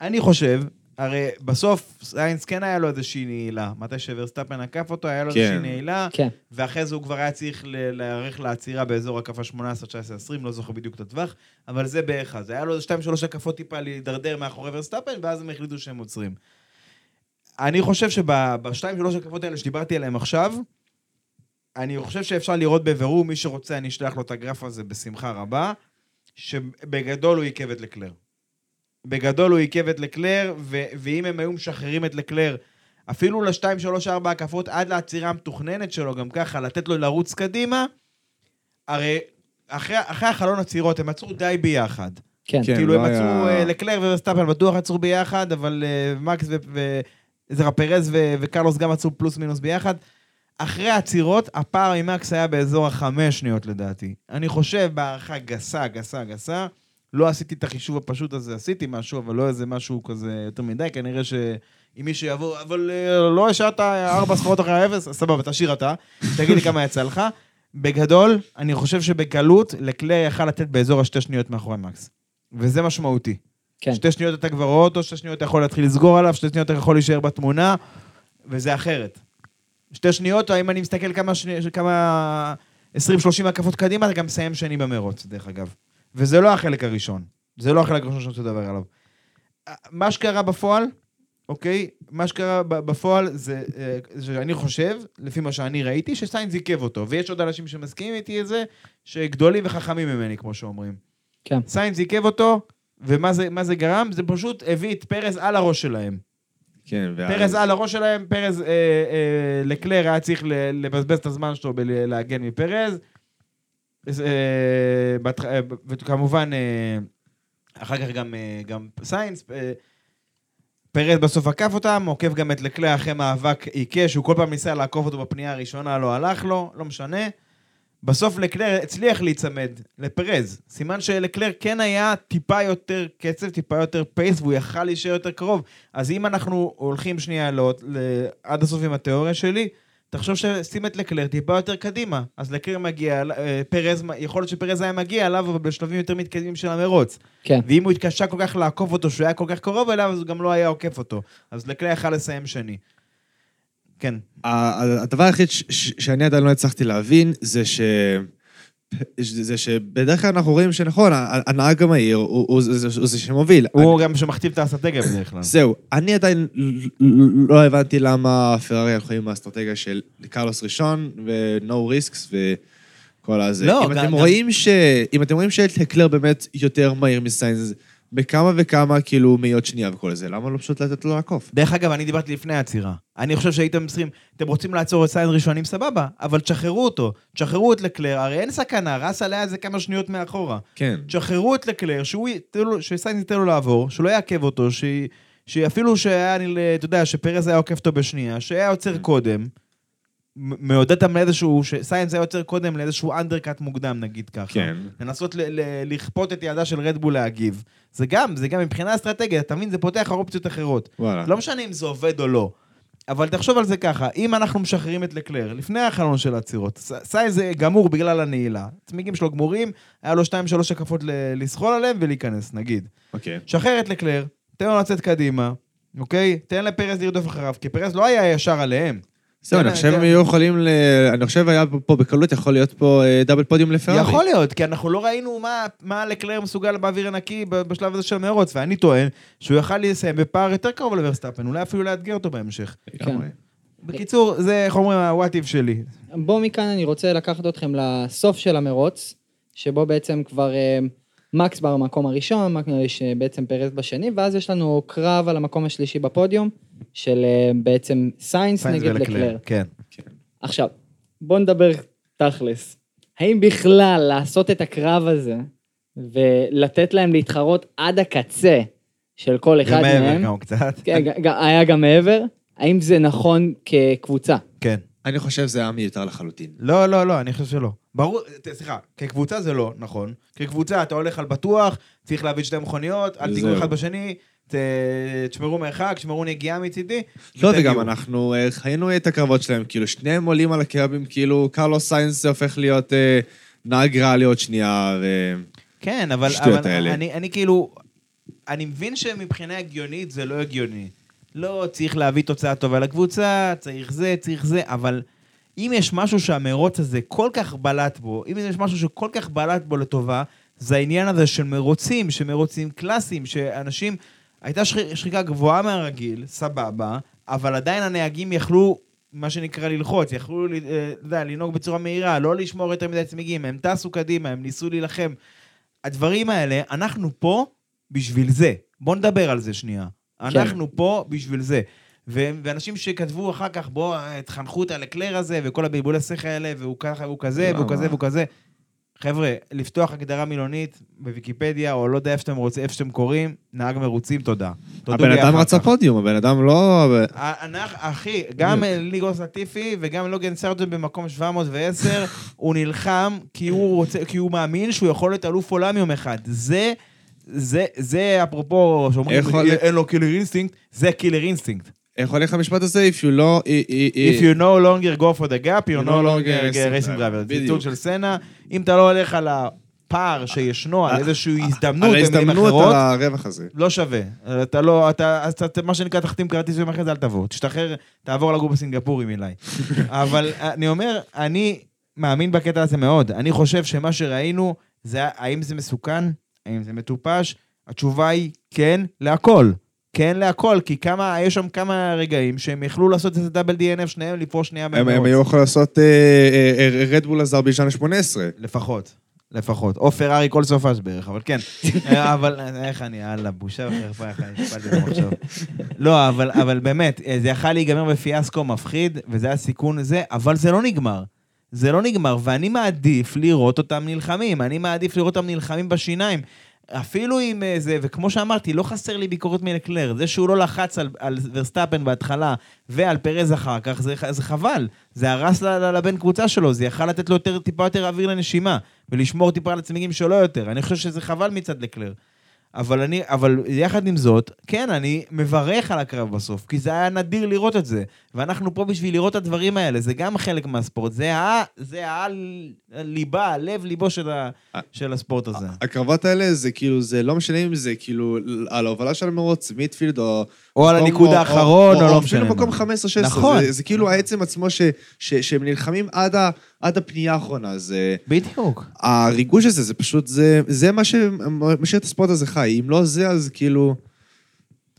אני חושב, הרי בסוף סיינס כן היה לו איזושהי נעילה. מתי שוורסטאפן עקף אותו, היה לו כן. איזושהי נעילה, כן. ואחרי זה הוא כבר היה צריך להיערך לעצירה באזור הקפה 18, 19, 20, לא זוכר בדיוק את הטווח, אבל זה בערך אז. היה לו 2-3 הקפות טיפה להידרדר מאחורי ורסטאפן, ואז הם החליטו שהם עוצרים. אני חושב שב-2-3 הקפות האלה שדיברתי עליהם עכשיו, אני חושב שאפשר לראות בבירור, מי שרוצה, אני אשלח לו את הגרף הזה בשמחה רבה, שבגדול הוא עיכב את לקלר. בגדול הוא עיכב את לקלר, ו- ואם הם היו משחררים את לקלר, אפילו לשתיים, שלוש, ארבע הקפות, עד לעצירה המתוכננת שלו, גם ככה, לתת לו לרוץ קדימה, הרי אחרי, אחרי החלון עצירות הם עצרו די ביחד. כן. כן. כאילו לא הם היה- עצרו, אה, לקלר ורסטאפן בטוח עצרו ביחד, אבל אה, מקס וצ'רה פרז ו- וקרלוס גם עצרו פלוס מינוס ביחד. אחרי העצירות, הפער ממקס היה באזור החמש שניות לדעתי. אני חושב, בהערכה גסה, גסה, גסה, לא עשיתי את החישוב הפשוט הזה, עשיתי משהו, אבל לא איזה משהו כזה יותר מדי, כנראה שאם מישהו יבוא, אבל אה, לא השארת ארבע ספרות אחרי האפס, סבבה, תשאיר אתה, תגיד לי כמה יצא לך. בגדול, אני חושב שבקלות, לקלר יכל לתת באזור השתי שניות מאחורי מקס. וזה משמעותי. כן. שתי שניות אתה כבר רואה אותו, שתי שניות אתה יכול להתחיל לסגור עליו, שתי שניות אתה יכול להישאר בתמונה, וזה אחרת. שתי שניות, אם אני מסתכל כמה, שני, כמה 20-30 הקפות קדימה, אתה גם מסיים שני במרוץ, דרך אגב. וזה לא החלק הראשון. זה לא החלק הראשון שאני רוצה לדבר עליו. מה שקרה בפועל, אוקיי? מה שקרה בפועל זה, אה, שאני חושב, לפי מה שאני ראיתי, שסיינס עיכב אותו. ויש עוד אנשים שמסכימים איתי את זה, שגדולים וחכמים ממני, כמו שאומרים. כן. סיינס עיכב אותו, ומה זה, מה זה גרם? זה פשוט הביא את פרז על הראש שלהם. כן, ואז... פרז על הראש שלהם, פרז, אה, אה, לקלר היה צריך ל- לבזבז את הזמן שלו בלהגן מפרז. אה, אה, וכמובן, אה, אחר כך גם, גם סיינס. פרז בסוף עקף אותם, עוקף גם את לקלר אחרי מאבק עיקש, הוא כל פעם ניסה לעקוף אותו בפנייה הראשונה, לא הלך לו, לא משנה. בסוף לקלר הצליח להיצמד לפרז. סימן שלקלר כן היה טיפה יותר קצב, טיפה יותר pace, והוא יכל להישאר יותר קרוב. אז אם אנחנו הולכים שנייה לא, ל- עד הסוף עם התיאוריה שלי, תחשוב ששם את לקלר טיפה יותר קדימה. אז לקלר מגיע, אה, פרז, יכול להיות שפרז היה מגיע אליו, אבל בשלבים יותר מתקדמים של המרוץ. כן. ואם הוא התקשה כל כך לעקוף אותו, שהוא היה כל כך קרוב אליו, אז הוא גם לא היה עוקף אותו. אז לקלר יכל לסיים שני. כן. ה- הדבר היחיד שאני עדיין לא הצלחתי להבין, זה ש... זה שבדרך כלל אנחנו רואים שנכון, הנהג המהיר הוא, זה- שמוביל. הוא גם שמכתיב את האסטרטגיה בדרך כלל. זהו, אני עדיין לא הבנתי למה פרארי הלכו עם האסטרטגיה של קרלוס ראשון ו-No risks כל הזה. לא, אם אתם רואים ש... אם אתם רואים שהקלר באמת יותר מהיר מסיינס בכמה וכמה כאילו מאיות שנייה וכל זה, למה לא פשוט לתת לו לעקוף? דרך אגב, אני דיברתי לפני העצירה. אני חושב שהייתם צריכים, אתם רוצים לעצור את סיינס ראשונים, סבבה, אבל תשחררו אותו. תשחררו את לקלר, הרי אין סכנה, ראסל היה איזה כמה שניות מאחורה. כן. תשחררו את לקלר, שהוא ייתן לו- לעבור, שלא יעכב אותו, ש... שאפילו שהיה, אתה יודע, שפרז היה עוקף אותו בשנייה, שהיה עוצר קודם, מעודד אותם לאיזשהו, שסיינס היה עוצר קודם לאיזשהו undercut מוקדם, נגיד ככה. כן. לנסות ל- ל- לכפות את ידה של רדבול להגיב. זה גם, זה גם מבחינה אסטרטגית, אתה מבין? זה פותח אופציות אחרות. וואלה. לא משנה אם זה עובד או לא. אבל תחשוב על זה ככה, אם אנחנו משחררים את לקלר, לפני החלון של העצירות, סיינס זה גמור בגלל הנעילה. הצמיגים שלו גמורים, היה לו שתיים שלוש הקפות ל- לסחול עליהם ולהיכנס, נגיד. אוקיי. שחרר את לקלר, תן לו לצאת קדימה, אוקיי? תן לפרז לרדוף אחריו, כי פרז לא היה ישר עליהם. זהו, כן, אני חושב כן. הם היו יכולים ל... אני חושב היה פה בקלות יכול להיות פה אה, דאבל פודיום לפרארי. יכול להיות, כי אנחנו לא ראינו מה, מה לקלר מסוגל באוויר הנקי ב- בשלב הזה של המרוץ, ואני טוען שהוא יכל לסיים בפער יותר קרוב לוורסטאפן, אולי אפילו לאתגר אותו בהמשך. לגמרי. בקיצור, זה, איך אומרים, ה what if שלי. בואו מכאן אני רוצה לקחת אתכם לסוף של המרוץ, שבו בעצם כבר אה, מקס במקום הראשון, מקס- שבעצם פרז בשני, ואז יש לנו קרב על המקום השלישי בפודיום, של אה, בעצם סיינס נגד לקלר. כן. עכשיו, בואו נדבר תכלס. האם בכלל לעשות את הקרב הזה, ולתת להם להתחרות עד הקצה של כל אחד גם מעבר מהם, גם קצת. כן, היה גם מעבר, האם זה נכון כקבוצה? כן. אני חושב שזה היה מיותר לחלוטין. לא, לא, לא, אני חושב שלא. ברור, סליחה, כקבוצה זה לא, נכון. כקבוצה אתה הולך על בטוח, צריך להביא שתי מכוניות, אל תיגעו. אחד בשני, ת- תשמרו מרחק, תשמרו נגיעה מצידי. לא. וגם אנחנו אה, חיינו את הקרבות שלהם, כאילו שניהם עולים על הקרבים, כאילו קרלוס סיינס הופך להיות אה, נהג רע לעוד שנייה, ו... כן, אבל, אבל האלה. אני, אני כאילו, אני מבין שמבחינה הגיונית זה לא הגיוני. לא צריך להביא תוצאה טובה לקבוצה, צריך זה, צריך זה, אבל אם יש משהו שהמרוץ הזה כל כך בלט בו, אם יש משהו שכל כך בלט בו לטובה, זה העניין הזה של מרוצים, שמרוצים קלאסיים, שאנשים, הייתה שח- שחיקה גבוהה מהרגיל, סבבה, אבל עדיין הנהגים יכלו, מה שנקרא ללחוץ, יכלו, אה, אתה יודע, לנהוג בצורה מהירה, לא לשמור יותר מדי צמיגים, הם טסו קדימה, הם ניסו להילחם. הדברים האלה, אנחנו פה בשביל זה. בואו נדבר על זה שנייה. כן. אנחנו פה בשביל זה. ו- ואנשים שכתבו אחר כך, בוא, תחנכו את הלקלר הזה, וכל הבלבולי שכל האלה, והוא ככה, והוא כזה, והוא? כזה, והוא כזה. חבר'ה, לפתוח הגדרה מילונית בוויקיפדיה, או לא יודע איפה שאתם רוצים, איפה שאתם קוראים, נהג מרוצים, תודה. הבן אדם רצה. פודיום, הבן אדם לא... אנחנו, אחי, גם ניקולס לטיפי וגם לוגן סרטון במקום 710, הוא נלחם כי הוא רוצה, כי הוא מאמין שהוא יכול להיות אלוף עולם יום אחד. זה, זה, זה אפרופו, שאומרים, איך הולך- אין לו killer instinct, זה killer instinct. איך הולך המשפט הזה? If you לא... If you no longer go for the gap, you're you no no longer a racing driver. זה בדיוק. ציטוט של סנה. אם אתה לא הולך על הפער שישנו, על איזושהי הזדמנות, על ההזדמנות, על הרווח הזה. לא שווה. אתה לא, אתה, אז אתה, מה שנקרא, תחתים כרטיס יום אחרי זה, אל תבוא. תשתחרר, תעבור לגור בסינגפור עם אילי. אבל אני אומר, אני מאמין בקטע הזה מאוד. אני חושב שמה שראינו, זה האם זה מסוכן? האם זה מטופש? התשובה היא כן להכל. כן להכל, כי כמה, יש שם כמה רגעים שהם יכלו לעשות איזה דאבל DNF שניהם, לפרוש שנייה הם הם. היו יכולים לעשות רדבול אזרבייג'אן 18. לפחות. לפחות. או פרארי כל סופש בערך, אבל כן. אה, אבל איך אני, יאללה, בושה וחרפה, איך אני את זה עכשיו. לא, אבל, באמת, אה, זה יכל להיגמר בפיאסקו מפחיד, וזה היה סיכון זה, אבל זה לא נגמר. זה לא נגמר, ואני מעדיף לראות אותם נלחמים. אני מעדיף לראות אותם נלחמים בשיניים. אפילו עם אה, זה, וכמו שאמרתי, לא חסר לי ביקורת מלקלר. זה שהוא לא לחץ על, על ורסטאפן בהתחלה ועל פרז אחר כך, זה, זה חבל. זה הרס לבן קבוצה שלו, זה יכל לתת לו יותר, טיפה יותר אוויר לנשימה, ולשמור טיפה על הצמיגים שלו יותר. אני חושב שזה חבל מצד לקלר. אבל אני, אבל יחד עם זאת, כן, אני מברך על הקרב בסוף, כי זה היה נדיר לראות את זה. ואנחנו פה בשביל לראות את הדברים האלה, זה גם חלק מהספורט, זה ה... זה הליבה, הלב ליבו של, ה, של הספורט הזה. הקרבות האלה זה כאילו, זה לא משנה אם זה כאילו על ההובלה של המרוץ, מיטפילד או... או על הניקוד האחרון, או לא משנה. אפילו מקום מה. 15-16. נכון. זה, זה כאילו העצם עצמו ש, ש, שהם נלחמים עד, ה, עד הפנייה האחרונה. זה... בדיוק. הריגוש הזה, זה פשוט, זה, זה מה שמשאיר את הספורט הזה חי. אם לא זה, אז כאילו...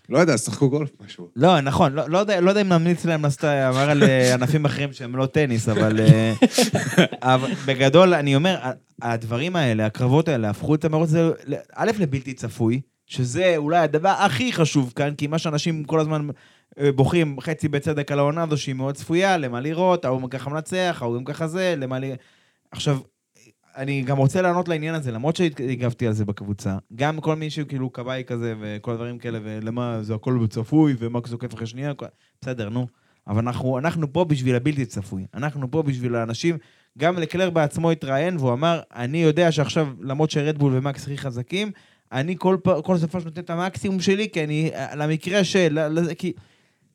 לא יודע, שחקו גולף משהו. לא, נכון, לא, לא, יודע, לא יודע אם נמליץ להם לעשות, אמר על אה, ענפים אחרים שהם לא טניס, אבל, אה, אבל בגדול, אני אומר, הדברים האלה, הקרבות האלה, הפכו את המרוץ הזה, א', לבלתי צפוי, שזה אולי הדבר הכי חשוב כאן, כי מה שאנשים כל הזמן בוכים חצי בצדק על העונה הזו, שהיא מאוד צפויה, למה לראות, ההוא ככה מנצח, ההוא גם ככה זה, למה ל... עכשיו, אני גם רוצה לענות לעניין הזה, למרות שהגבתי על זה בקבוצה. גם כל מי שכאילו כבאי כזה וכל הדברים כאלה, ולמה זה הכל צפוי, ומה זוקף אחרי שנייה, בסדר, נו. אבל אנחנו, אנחנו פה בשביל הבלתי צפוי. אנחנו פה בשביל האנשים. גם לקלר בעצמו התראיין, והוא אמר, אני יודע שעכשיו, למרות שרדבול ומקס הכי חזקים, אני כל, כל סופה שנותן את המקסימום שלי, כי אני, למקרה של, כי...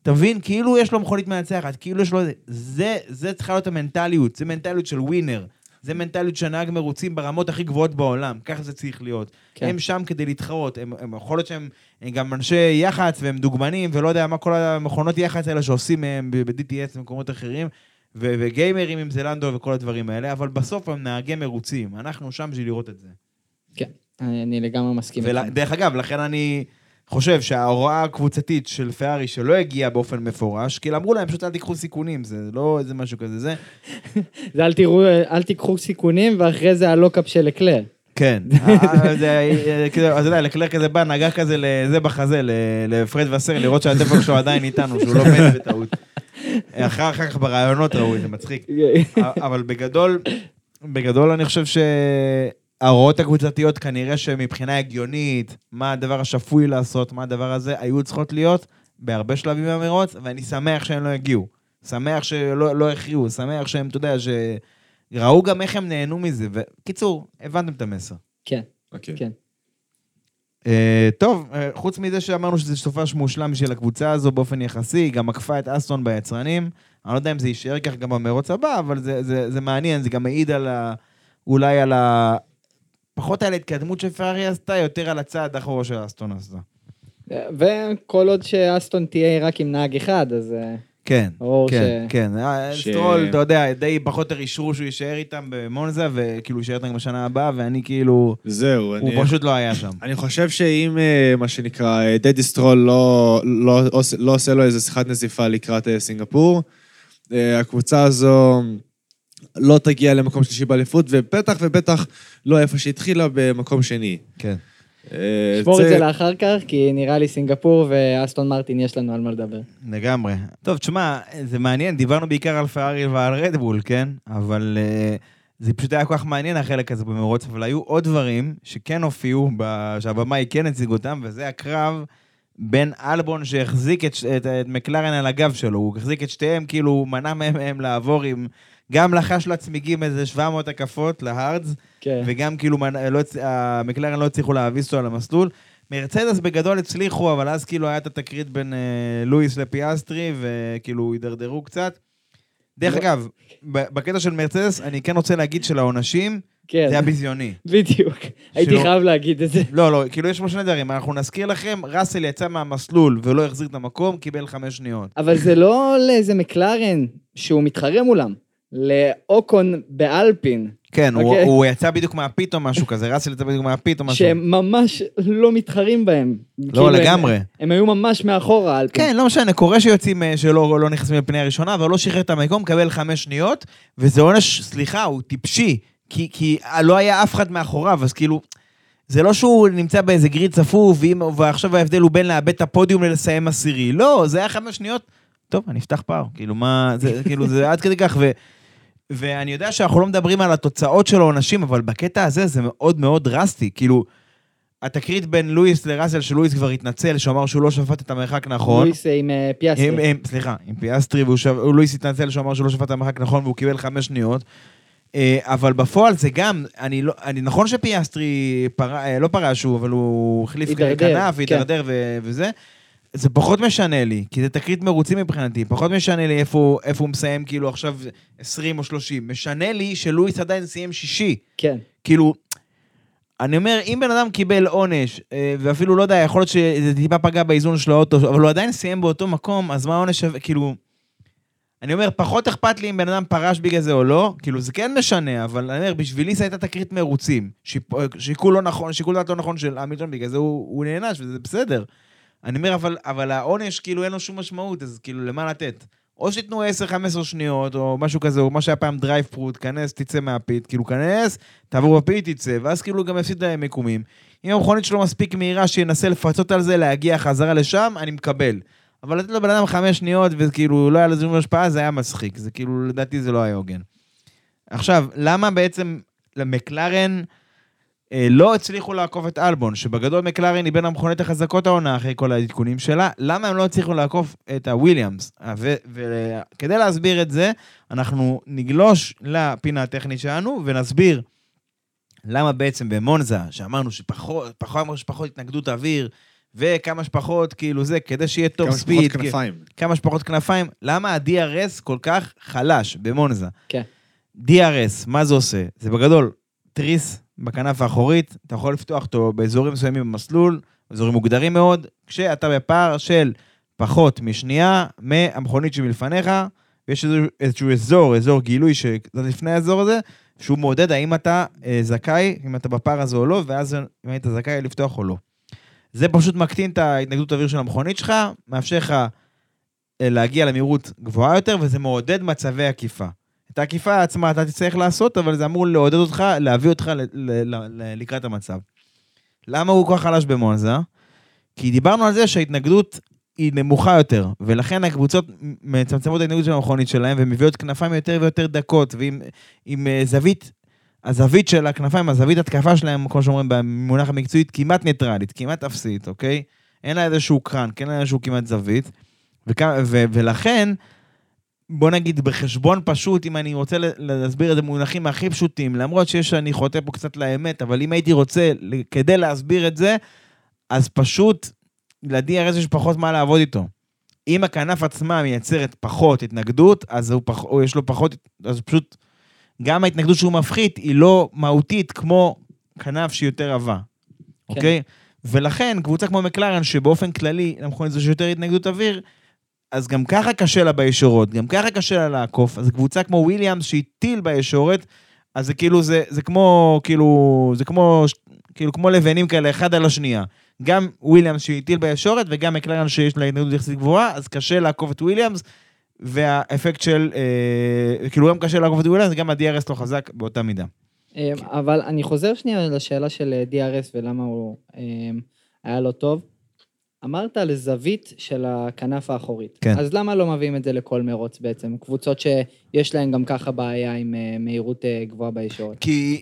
אתה מבין? כאילו יש לו מכונית מנצחת, כאילו יש לו... זה, זה צריכה להיות המנטליות, זה מנטליות של ווינר. זה מנטליות של נהג מרוצים ברמות הכי גבוהות בעולם, ככה זה צריך להיות. כן. הם שם כדי להתחרות, הם, הם יכול להיות שהם הם גם אנשי יח"צ והם דוגמנים, ולא יודע מה כל המכונות יח"צ האלה שעושים מהם ב-DTS ובמקומות אחרים, ו- וגיימרים עם זלנדו וכל הדברים האלה, אבל בסוף הם נהגי מרוצים, אנחנו שם בשביל לראות את זה. כן, אני לגמרי מסכים איתך. ודרך אגב, לכן אני חושב שההוראה הקבוצתית של פארי שלא הגיעה באופן מפורש, כי אמרו להם פשוט אל תיקחו סיכונים, זה לא איזה משהו כזה, זה... זה אל תראו, אל תיקחו סיכונים, ואחרי זה הלוקאפ של לקלר. כן. אה, זה, אה, כאילו, אתה יודע, לקלר כזה בא, נגע כזה לזה בחזה, לפרד וסר, לראות שהטבע שלו עדיין איתנו, שהוא לא מת בטעות. אחר כך ברעיונות ראו את זה, מצחיק. אבל בגדול, בגדול אני חושב שההוראות הקבוצתיות כנראה שמבחינה הגיונית, מה הדבר השפוי לעשות, מה הדבר הזה, היו צריכות להיות בהרבה שלבים במרוץ, ואני שמח שהם לא הגיעו. שמח שלא לא הכריעו, שמח שהם, אתה יודע, שראו גם איך הם נהנו מזה. וקיצור, הבנתם את המסר. כן, אוקיי. כן. אה, טוב, אה, חוץ מזה שאמרנו שזה סופש מושלם בשביל הקבוצה הזו באופן יחסי, היא גם עקפה את אסטון ביצרנים. אני לא יודע אם זה יישאר כך גם במרוץ הבא, אבל זה, זה, זה מעניין, זה גם מעיד על ה... אולי על ה... פחות על ההתקדמות שפרארי עשתה, יותר על הצעד אחורה שאסטון עשתה. וכל עוד שאסטון תהיה רק עם נהג אחד, אז... אה, כן, כן, ש- כן. ש- סטרול, אתה יודע, די פחות או יותר אישרו שהוא יישאר איתם במונזה, וכאילו יישאר איתם בשנה הבאה, ואני כאילו... זהו, אני... הוא פשוט לא היה שם. אני חושב שאם, אה, מה שנקרא, אה, daddy סטרול לא, לא, עושה- לא עושה לו איזה שיחת נזיפה לקראת סינגפור, הקבוצה הזו לא תגיע למקום שלישי באליפות, ובטח ובטח לא איפה שהתחילה במקום שני. כן. אה, שמור את זה לאחר כך, כי נראה לי סינגפור ואסטון מרטין יש לנו על מה לדבר. לגמרי. טוב, תשמע, זה מעניין, דיברנו בעיקר על פרארי ועל רדבול, כן? אבל uh, זה פשוט היה כל כך מעניין החלק הזה במרוץ, אבל היו עוד דברים שכן הופיעו. שהבמאי כן הציג אותם, וזה הקרב בין אלבון שהחזיק את, את, את מקלרן על הגב שלו, הוא החזיק את שתיהם, כאילו הוא מנע מהם, מהם לעבור עם... גם לחש לעצמיגים איזה 700 הקפות להארדס, כן. וגם כאילו לא, המקלרן לא הצליחו להביס אותו על המסלול. מרצדס בגדול הצליחו, אבל אז כאילו היה את התקרית בין אה, לואיס לפיאסטרי, וכאילו הידרדרו קצת. דרך לא. אגב, בקטע של מרצדס, אני כן רוצה להגיד שלעונשים, כן, זה היה ביזיוני. בדיוק. הייתי חייב להגיד את זה. לא, לא, כאילו יש פה שני דברים. אנחנו נזכיר לכם, ראסל יצא מהמסלול ולא החזיר את המקום, קיבל חמש שניות. אבל זה לא לאיזה מקלרן שהוא מתחרה מולם. לאוקון באלפין, כן, הוא, אוקיי. הוא יצא בדיוק מהפית או משהו כזה, ראסל יצא בדיוק מהפית או משהו. שהם ממש לא מתחרים בהם. לא, כאילו, הם- לגמרי. הם היו ממש מאחורה, אלפין. כן, לא משנה, קורה שיוצאים אה, שלא לא נכנסים לפני הראשונה, אבל לא שחרר את המקום, מקבל חמש שניות, וזה עונש, סליחה, הוא טיפשי, כי, כי לא היה אף אחד מאחוריו, אז כאילו, זה לא שהוא נמצא באיזה גריד צפוף, ועכשיו ההבדל הוא בין לאבד את הפודיום ללסיים עשירי. לא, זה היה חמש שניות, טוב, אני אפתח פער, כאילו, מה, זה, כאילו, זה עד כדי כך, ו... ואני יודע שאנחנו לא מדברים על התוצאות של העונשים, אבל בקטע הזה זה מאוד מאוד דרסטי. כאילו, התקרית בין לואיס לראסל, שלואיס כבר התנצל, שהוא אמר שהוא לא שפט את המרחק נכון. לואיס עם אה, פיאסטרי. סליחה, עם פיאסטרי, והוא שו- לואיס התנצל שהוא אמר שהוא לא שפט את המרחק נכון והוא קיבל חמש שניות. אה, אבל בפועל זה גם, אני לא, אני, נכון שפיאסטרי פרש, אה, לא פרש הוא, אבל הוא החליף כנף, כן. הידרדר ו- וזה. זה פחות משנה לי, כי זה תקרית מרוצים מבחינתי, פחות משנה לי איפה, איפה הוא מסיים כאילו עכשיו 20 או 30. משנה לי שלואיס עדיין סיים שישי. כן. כאילו, אני אומר, אם בן אדם קיבל עונש, אה, ואפילו, לא יודע, יכול להיות שזה טיפה פגע באיזון של האוטו, אבל הוא עדיין סיים באותו מקום, אז מה העונש שווה, כאילו... אני אומר, פחות אכפת לי אם בן אדם פרש בגלל זה או לא, כאילו זה כן משנה, אבל אני אומר, בשבילי זו הייתה תקרית מרוצים. שיפ... שיקול לא נכון, שיקול דעת לא נכון של המילטון, בגלל זה הוא, הוא נענש, וזה בסדר. אני אומר, אבל, אבל העונש, כאילו, אין לו שום משמעות, אז כאילו, למה לתת? או שתיתן 10-15 שניות, או משהו כזה, או מה שהיה פעם drive through, כנס, תצא מה pit, כאילו, כנס, תעבור ב pit, תצא, ואז כאילו גם יפסיד להם מיקומים. אם המכונית שלו מספיק מהירה, שינסה לפצות על זה, להגיע חזרה לשם, אני מקבל. אבל לתת לבן אדם חמש שניות, וכאילו, לא היה לזה השפעה, זה היה מצחיק. זה כאילו, לדעתי זה לא היה הוגן. עכשיו, למה בעצם למקלרן אה, לא הצליחו לעקוף את אלבון, שבגדול מקלרן היא בין המכוניות החזקות העונה אחרי כל העדכונים שלה, למה הם לא הצליחו לעקוף את הוויליאמס? וכדי להסביר את זה, אנחנו נגלוש לפינה הטכנית שלנו ונסביר למה בעצם במונזה, שאמרנו שפחות פחות, שפחות התנגדות אוויר, וכמה שפחות, כאילו זה, כדי שיהיה טוב כמה ספיד. שפחות כנפיים. כמה שפחות כנפיים. למה ה-DRS כל כך חלש במונזה? כן. DRS, מה זה עושה? זה בגדול תריס בכנף האחורית, אתה יכול לפתוח אותו באזורים מסוימים במסלול, אזורים מוגדרים מאוד, כשאתה בפער של פחות משנייה מהמכונית שמלפניך, ויש איזשהו, איזשהו אזור, אזור גילוי שקצת לפני האזור הזה, שהוא מעודד האם אתה אה, זכאי, אם אתה בפער הזה או לא, ואז אם היית זכאי לפתוח או לא. זה פשוט מקטין את ההתנגדות האוויר של המכונית שלך, מאפשר לך אה, להגיע למהירות גבוהה יותר, וזה מעודד מצבי עקיפה. את העקיפה עצמה אתה תצטרך לעשות, אבל זה אמור לעודד אותך, להביא אותך ל- ל- ל- לקראת המצב. למה הוא כל כך חלש במונזה? כי דיברנו על זה שההתנגדות היא נמוכה יותר, ולכן הקבוצות מצמצמות את ההתנגדות של המכונית שלהם, ומביאות כנפיים יותר ויותר דקות, ועם עם אה, זווית, הזווית של הכנפיים, הזווית התקפה שלהם, כמו שאומרים במונח המקצועית, כמעט ניטרלית, כמעט אפסית, אוקיי? אין לה איזשהו קרנק, אין לה איזשהו כמעט זווית, וכ- ו- ולכן, בוא נגיד בחשבון פשוט, אם אני רוצה להסביר את זה במונחים הכי פשוטים, למרות שיש שאני חוטא פה קצת לאמת, אבל אם הייתי רוצה, כדי להסביר את זה, אז פשוט ל-DRS יש פחות מה לעבוד איתו. אם הכנף עצמה מייצרת פחות התנגדות, אז הוא פח, יש לו פחות, אז פשוט, גם ההתנגדות שהוא מפחית היא לא מהותית כמו כנף שהיא יותר עבה, כן. אוקיי? ולכן, קבוצה כמו מקלרן, שבאופן כללי, למכונית הזו יש יותר התנגדות אוויר, אז גם ככה קשה לה בישורות, גם ככה קשה לה לעקוף. אז קבוצה כמו וויליאמס שהיא טיל בישורת, אז זה כאילו, זה, זה כמו, כאילו, זה כמו, כאילו, כמו לבנים כאלה, אחד על השנייה. גם וויליאמס שהיא טיל בישורת, וגם מקלרן שיש לה התנגדות יחסית גבוהה, אז קשה לעקוף את וויליאמס, והאפקט של, אה, כאילו, גם קשה לעקוף את וויליאמס, גם ה-DRS לא חזק באותה מידה. אה, אבל אני חוזר שנייה לשאלה של אה, DRS ולמה הוא אה, היה לא טוב. אמרת על זווית של הכנף האחורית. כן. אז למה לא מביאים את זה לכל מרוץ בעצם? קבוצות שיש להן גם ככה בעיה עם מהירות גבוהה בישורת. כי,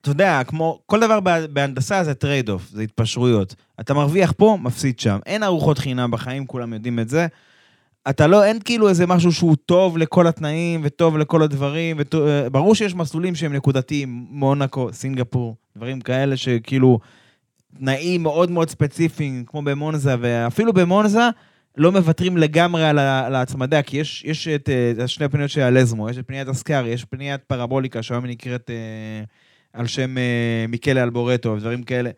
אתה יודע, כמו כל דבר בה- בהנדסה זה trade off, זה התפשרויות. אתה מרוויח פה, מפסיד שם. אין ארוחות חינם בחיים, כולם יודעים את זה. אתה לא, אין כאילו איזה משהו שהוא טוב לכל התנאים וטוב לכל הדברים. וטוב, אה, ברור שיש מסלולים שהם נקודתיים, מונאקו, סינגפור, דברים כאלה שכאילו תנאים מאוד מאוד ספציפיים, כמו במונזה, ואפילו במונזה לא מוותרים לגמרי על, ההצמדה, כי יש, יש את אה, שני הפניות של אלזמו, יש את פניית אסקארי, יש פניית פרבוליקה, שהיום היא נקראת אה, על שם מיקלה אלבורטו, ודברים כאלה.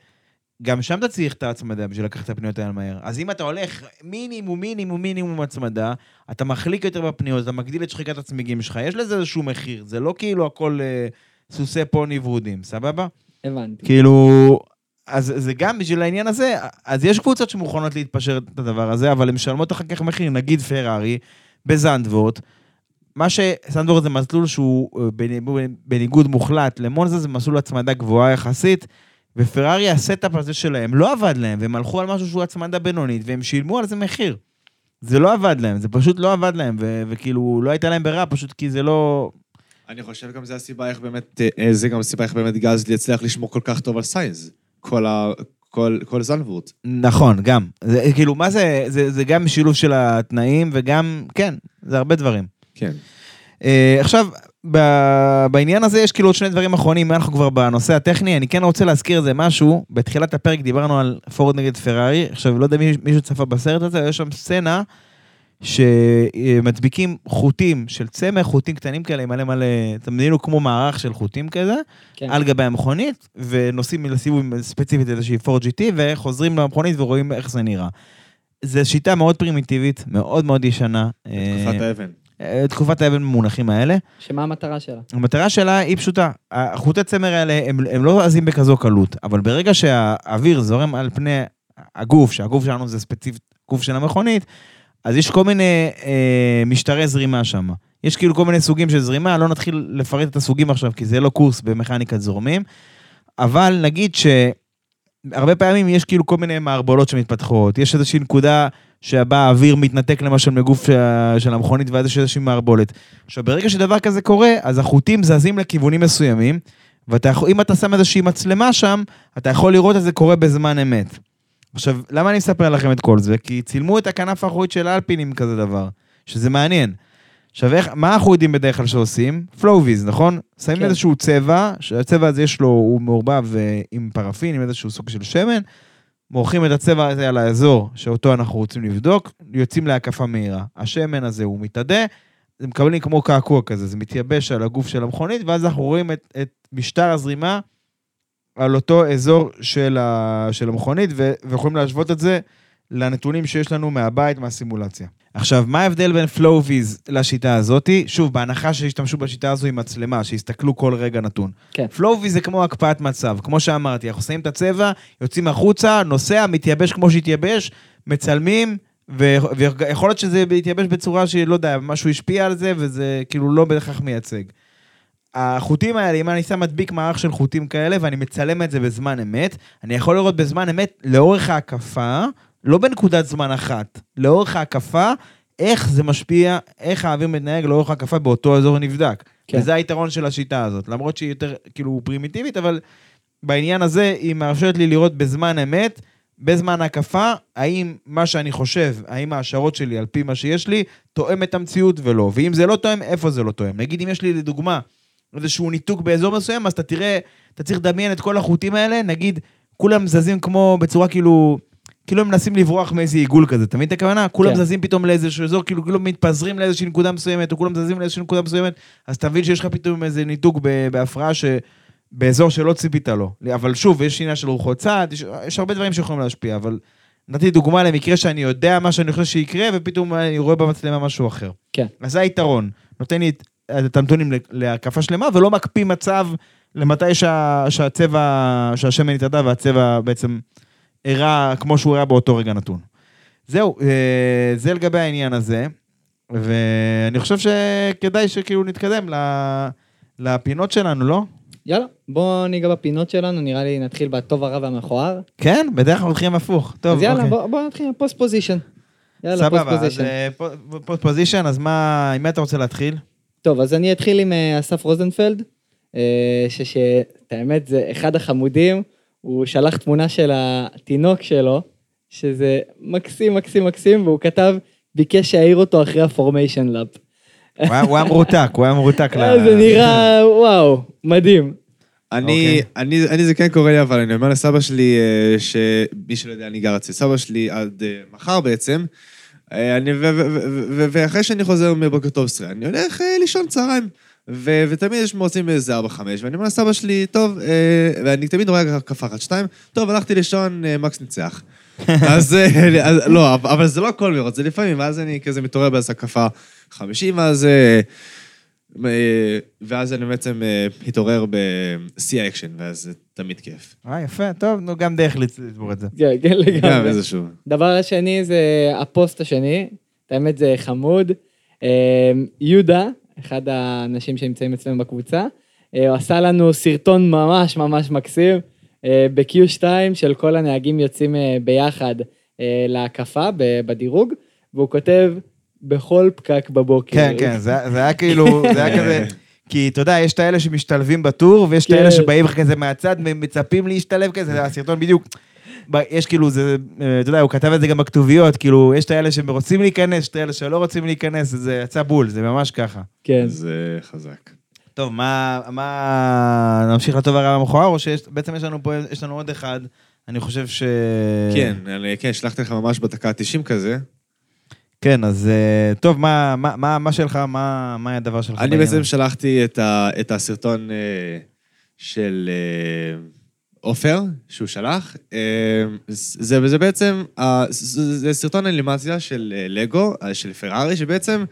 גם שם אתה צריך את ההצמדה בשביל לקחת את הפניות האלה מהר. אז אם אתה הולך מינימום, מינימום, מינימום הצמדה, אתה מחליק יותר בפניות, אתה מגדיל את שחיקת הצמיגים שלך, יש לזה איזשהו מחיר, זה לא כאילו הכל אה, סוסי פוני ורודים, סבבה? הבנתי. כאילו, אז זה גם בשביל העניין הזה, אז יש קבוצות שמוכנות להתפשר את הדבר הזה, אבל הן משלמות אחר כך מחיר, נגיד פרארי, בזנדוורט. מה שזנדוורט זה מסלול שהוא אה, בניגוד מוחלט למונזה, זה מסלול הצמדה גבוהה יחסית, ופרארי, ה setup הזה שלהם לא עבד להם, והם הלכו על משהו שהוא הצמדה בינונית, והם שילמו על זה מחיר. זה לא עבד להם, זה פשוט לא עבד להם, ו- וכאילו, לא הייתה להם ברירה, פשוט כי זה לא... אני חושב גם זה הסיבה איך באמת, אה, זה גם הסיבה איך באמת גזלי הצליח לשמור כל כך טוב על סיינס. כל ה... כל, כל זנבורט. נכון, גם. זה, כאילו, מה זה, זה, זה גם שילוב של התנאים וגם, כן, זה הרבה דברים. כן. Uh, עכשיו, בעניין הזה יש כאילו עוד שני דברים אחרונים, אנחנו כבר בנושא הטכני, אני כן רוצה להזכיר איזה משהו, בתחילת הפרק דיברנו על פורד נגד פרארי, עכשיו, לא יודע אם מישהו צפה בסרט הזה, יש שם סצנה שמדביקים חוטים של צמח, חוטים קטנים כאלה, מלא מלא, אתם מבינים כמו מערך של חוטים כזה, כן. על גבי המכונית, ונוסעים לסיבוב ספציפית איזושהי 4GT, וחוזרים למכונית ורואים איך זה נראה. זו שיטה מאוד פרימיטיבית, מאוד מאוד ישנה. תקופת אה, האבן. אה, תקופת האבן במונחים האלה. שמה המטרה שלה? המטרה שלה היא פשוטה, החוטי צמר האלה הם, הם לא זזים בכזו קלות, אבל ברגע שהאוויר זורם על פני הגוף, שהגוף שלנו זה ספציפית גוף של המכונית, אז יש כל מיני אה, משטרי זרימה שם. יש כאילו כל מיני סוגים של זרימה, לא נתחיל לפרט את הסוגים עכשיו, כי זה לא קורס במכניקת זורמים, אבל נגיד שהרבה פעמים יש כאילו כל מיני מערבולות שמתפתחות, יש איזושהי נקודה שבה האוויר מתנתק למשל מגוף של, המכונית, ואז יש איזושהי מערבולת. עכשיו, ברגע שדבר כזה קורה, אז החוטים זזים לכיוונים מסוימים, ואם אתה שם איזושהי מצלמה שם, אתה יכול לראות את זה קורה בזמן אמת. עכשיו, למה אני מספר לכם את כל זה? כי צילמו את הכנף האחורית של האלפין עם כזה דבר, שזה מעניין. עכשיו, איך, מה אנחנו יודעים בדרך כלל שעושים? flow vis, נכון? שמים כן. איזשהו צבע, שהצבע הזה יש לו, הוא מעורבב אה, עם פרפין, עם איזשהו סוג של שמן, מורחים את הצבע הזה על האזור שאותו אנחנו רוצים לבדוק, יוצאים להקפה מהירה. השמן הזה הוא מתאדה, זה מקבלים כמו קעקוע כזה, זה מתייבש על הגוף של המכונית, ואז אנחנו רואים את, את משטר הזרימה על אותו אזור של, ה, של המכונית, ו, ויכולים להשוות את זה לנתונים שיש לנו מהבית, מהסימולציה. עכשיו, מה ההבדל בין flow vis לשיטה הזאתי? שוב, בהנחה שהשתמשו בשיטה הזו עם מצלמה, שיסתכלו כל רגע נתון. כן. flow vis זה כמו הקפאת מצב, כמו שאמרתי, אנחנו שמים את הצבע, יוצאים החוצה, נוסע, מתייבש כמו שהתייבש, מצלמים, ו- ויכול להיות שזה יתייבש בצורה שלא יודע, משהו השפיע על זה, וזה כאילו לא בהכרח מייצג. החוטים האלה, אם אני שם מדביק מערך של חוטים כאלה ואני מצלם את זה בזמן אמת, אני יכול לראות בזמן אמת לאורך ההקפה, לא בנקודת זמן אחת, לאורך ההקפה, איך זה משפיע, איך האוויר מתנהג לאורך ההקפה באותו אזור נבדק. כן. וזה היתרון של השיטה הזאת, למרות שהיא יותר כאילו פרימיטיבית, אבל בעניין הזה היא מאפשרת לי לראות בזמן אמת, בזמן ההקפה, האם מה שאני חושב, האם ההשערות שלי על פי מה שיש לי, תואם את המציאות ולא. ואם זה לא תואם, איפה זה לא תואם. נגיד אם יש לי לדוגמה איזשהו ניתוק באזור מסוים, אז אתה תראה, אתה צריך לדמיין את כל החוטים האלה, נגיד, כולם זזים כמו בצורה כאילו, כאילו הם מנסים לברוח מאיזה עיגול כזה, אתה מבין את הכוונה? כולם כן. זזים פתאום לאיזשהו אזור, כאילו כולם מתפזרים לאיזושהי נקודה מסוימת, או כולם זזים לאיזושהי נקודה מסוימת, אז אתה מבין שיש לך פתאום איזה ניתוק בהפרעה ש... באזור שלא ציפית לו. אבל שוב, יש עניין של רוחות צד, יש, יש הרבה דברים שיכולים להשפיע, אבל נתתי דוגמה למקרה שאני יודע מה שאני חושב שיקרה, ופתאום אני רואה במצלמה משהו אחר. כן. אז זה היתרון. נותן לי את- את הנתונים להקפה שלמה, ולא מקפיא מצב למתי שה, שהצבע, שהשמן התאדה והצבע בעצם הראה כמו שהוא הראה באותו רגע נתון. זהו, אה, זה לגבי העניין הזה, ואני חושב שכדאי שכאילו נתקדם לפינות שלנו, לא? יאללה, בואו ניגע בפינות שלנו, נראה לי נתחיל בטוב הרע והמכוער. כן, בדרך כלל הולכים הפוך. טוב, אז יאללה, אוקיי. בואו בוא נתחיל עם post position. יאללה, פוסט סבבה, אז position. אה, פו- post position, אז מה, עם מי אתה רוצה להתחיל? טוב, אז אני אתחיל עם אה, אסף רוזנפלד, אה, ש- ש- את האמת, זה אחד החמודים, הוא שלח תמונה של התינוק שלו, שזה מקסים, מקסים, מקסים, והוא כתב, ביקש שיעיר אותו אחרי הפורמיישן לאב. הוא היה- מרותק, הוא היה מרותק. ל- זה נראה, וואו, מדהים. אני, אוקיי. אני, אני זה כן קורה לי, אבל אני אומר לסבא שלי, אה, שמי שלא יודע, אני גר אצל סבא שלי עד אה, מחר בעצם, אה, אני, ו, ו, ו, ו, ואחרי שאני חוזר מבוקר טוב עשרה, אני הולך לישון צהריים. ו- ותמיד יש מוצאים איזה ארבע, חמש, ואני אומר לסבא שלי, טוב, אה, ואני תמיד רואה הקפה אחת, שתיים, טוב, הלכתי לישון, אה, מקס ניצח. אז, אה, אז לא, אבל- זה לא כל מרוץ, זה לפעמים, ואז אני כזה מתעורר באיזה הקפה חמישים, ואז... אה, אה, ואז אני בעצם אה, מתעורר בשיא האקשן, ואז זה תמיד כיף. אה, יפה, טוב, נו, גם דרך לצ- לצבור את זה. כן, כן, גם לגמרי. איזשהו. דבר השני זה הפוסט השני, האמת זה חמוד. אה, יהודה, אחד האנשים שנמצאים אצלנו בקבוצה, אה, הוא עשה לנו סרטון ממש ממש מקסים אה, ב-Q2 של כל הנהגים יוצאים אה, ביחד להקפה בדירוג, והוא כותב בכל פקק בבוקר. כן, כן, זה זה היה כאילו, זה היה כזה... כי אתה יודע, יש את האלה שמשתלבים בטור, ויש את כן. האלה שבאים לך כזה מהצד, מצפים להשתלב כזה, זה הסרטון בדיוק. יש כאילו, זה, אה, אתה יודע, הוא כתב את זה גם בכתוביות, כאילו, יש את האלה שרוצים להיכנס, יש את האלה שלא רוצים להיכנס, זה יצא בול, זה ממש ככה. כן. זה חזק. טוב, מה, מה, נמשיך לטוב הרע והמכוער, או שבעצם יש לנו פה, יש לנו עוד אחד, אני חושב ש... כן, אני- כן, שלחתי לך ממש בדקה ה-90 כזה. כן, אז אה, טוב, מה, מה, מה, מה שלך, מה, מה הדבר שלך? אני בעצם? שלחתי את ה- את הסרטון אה, של עופר, שהוא שלח. אה, זה זה בעצם, זה סרטון אנימציה של אה, לגו, אה, של פרארי, שבעצם...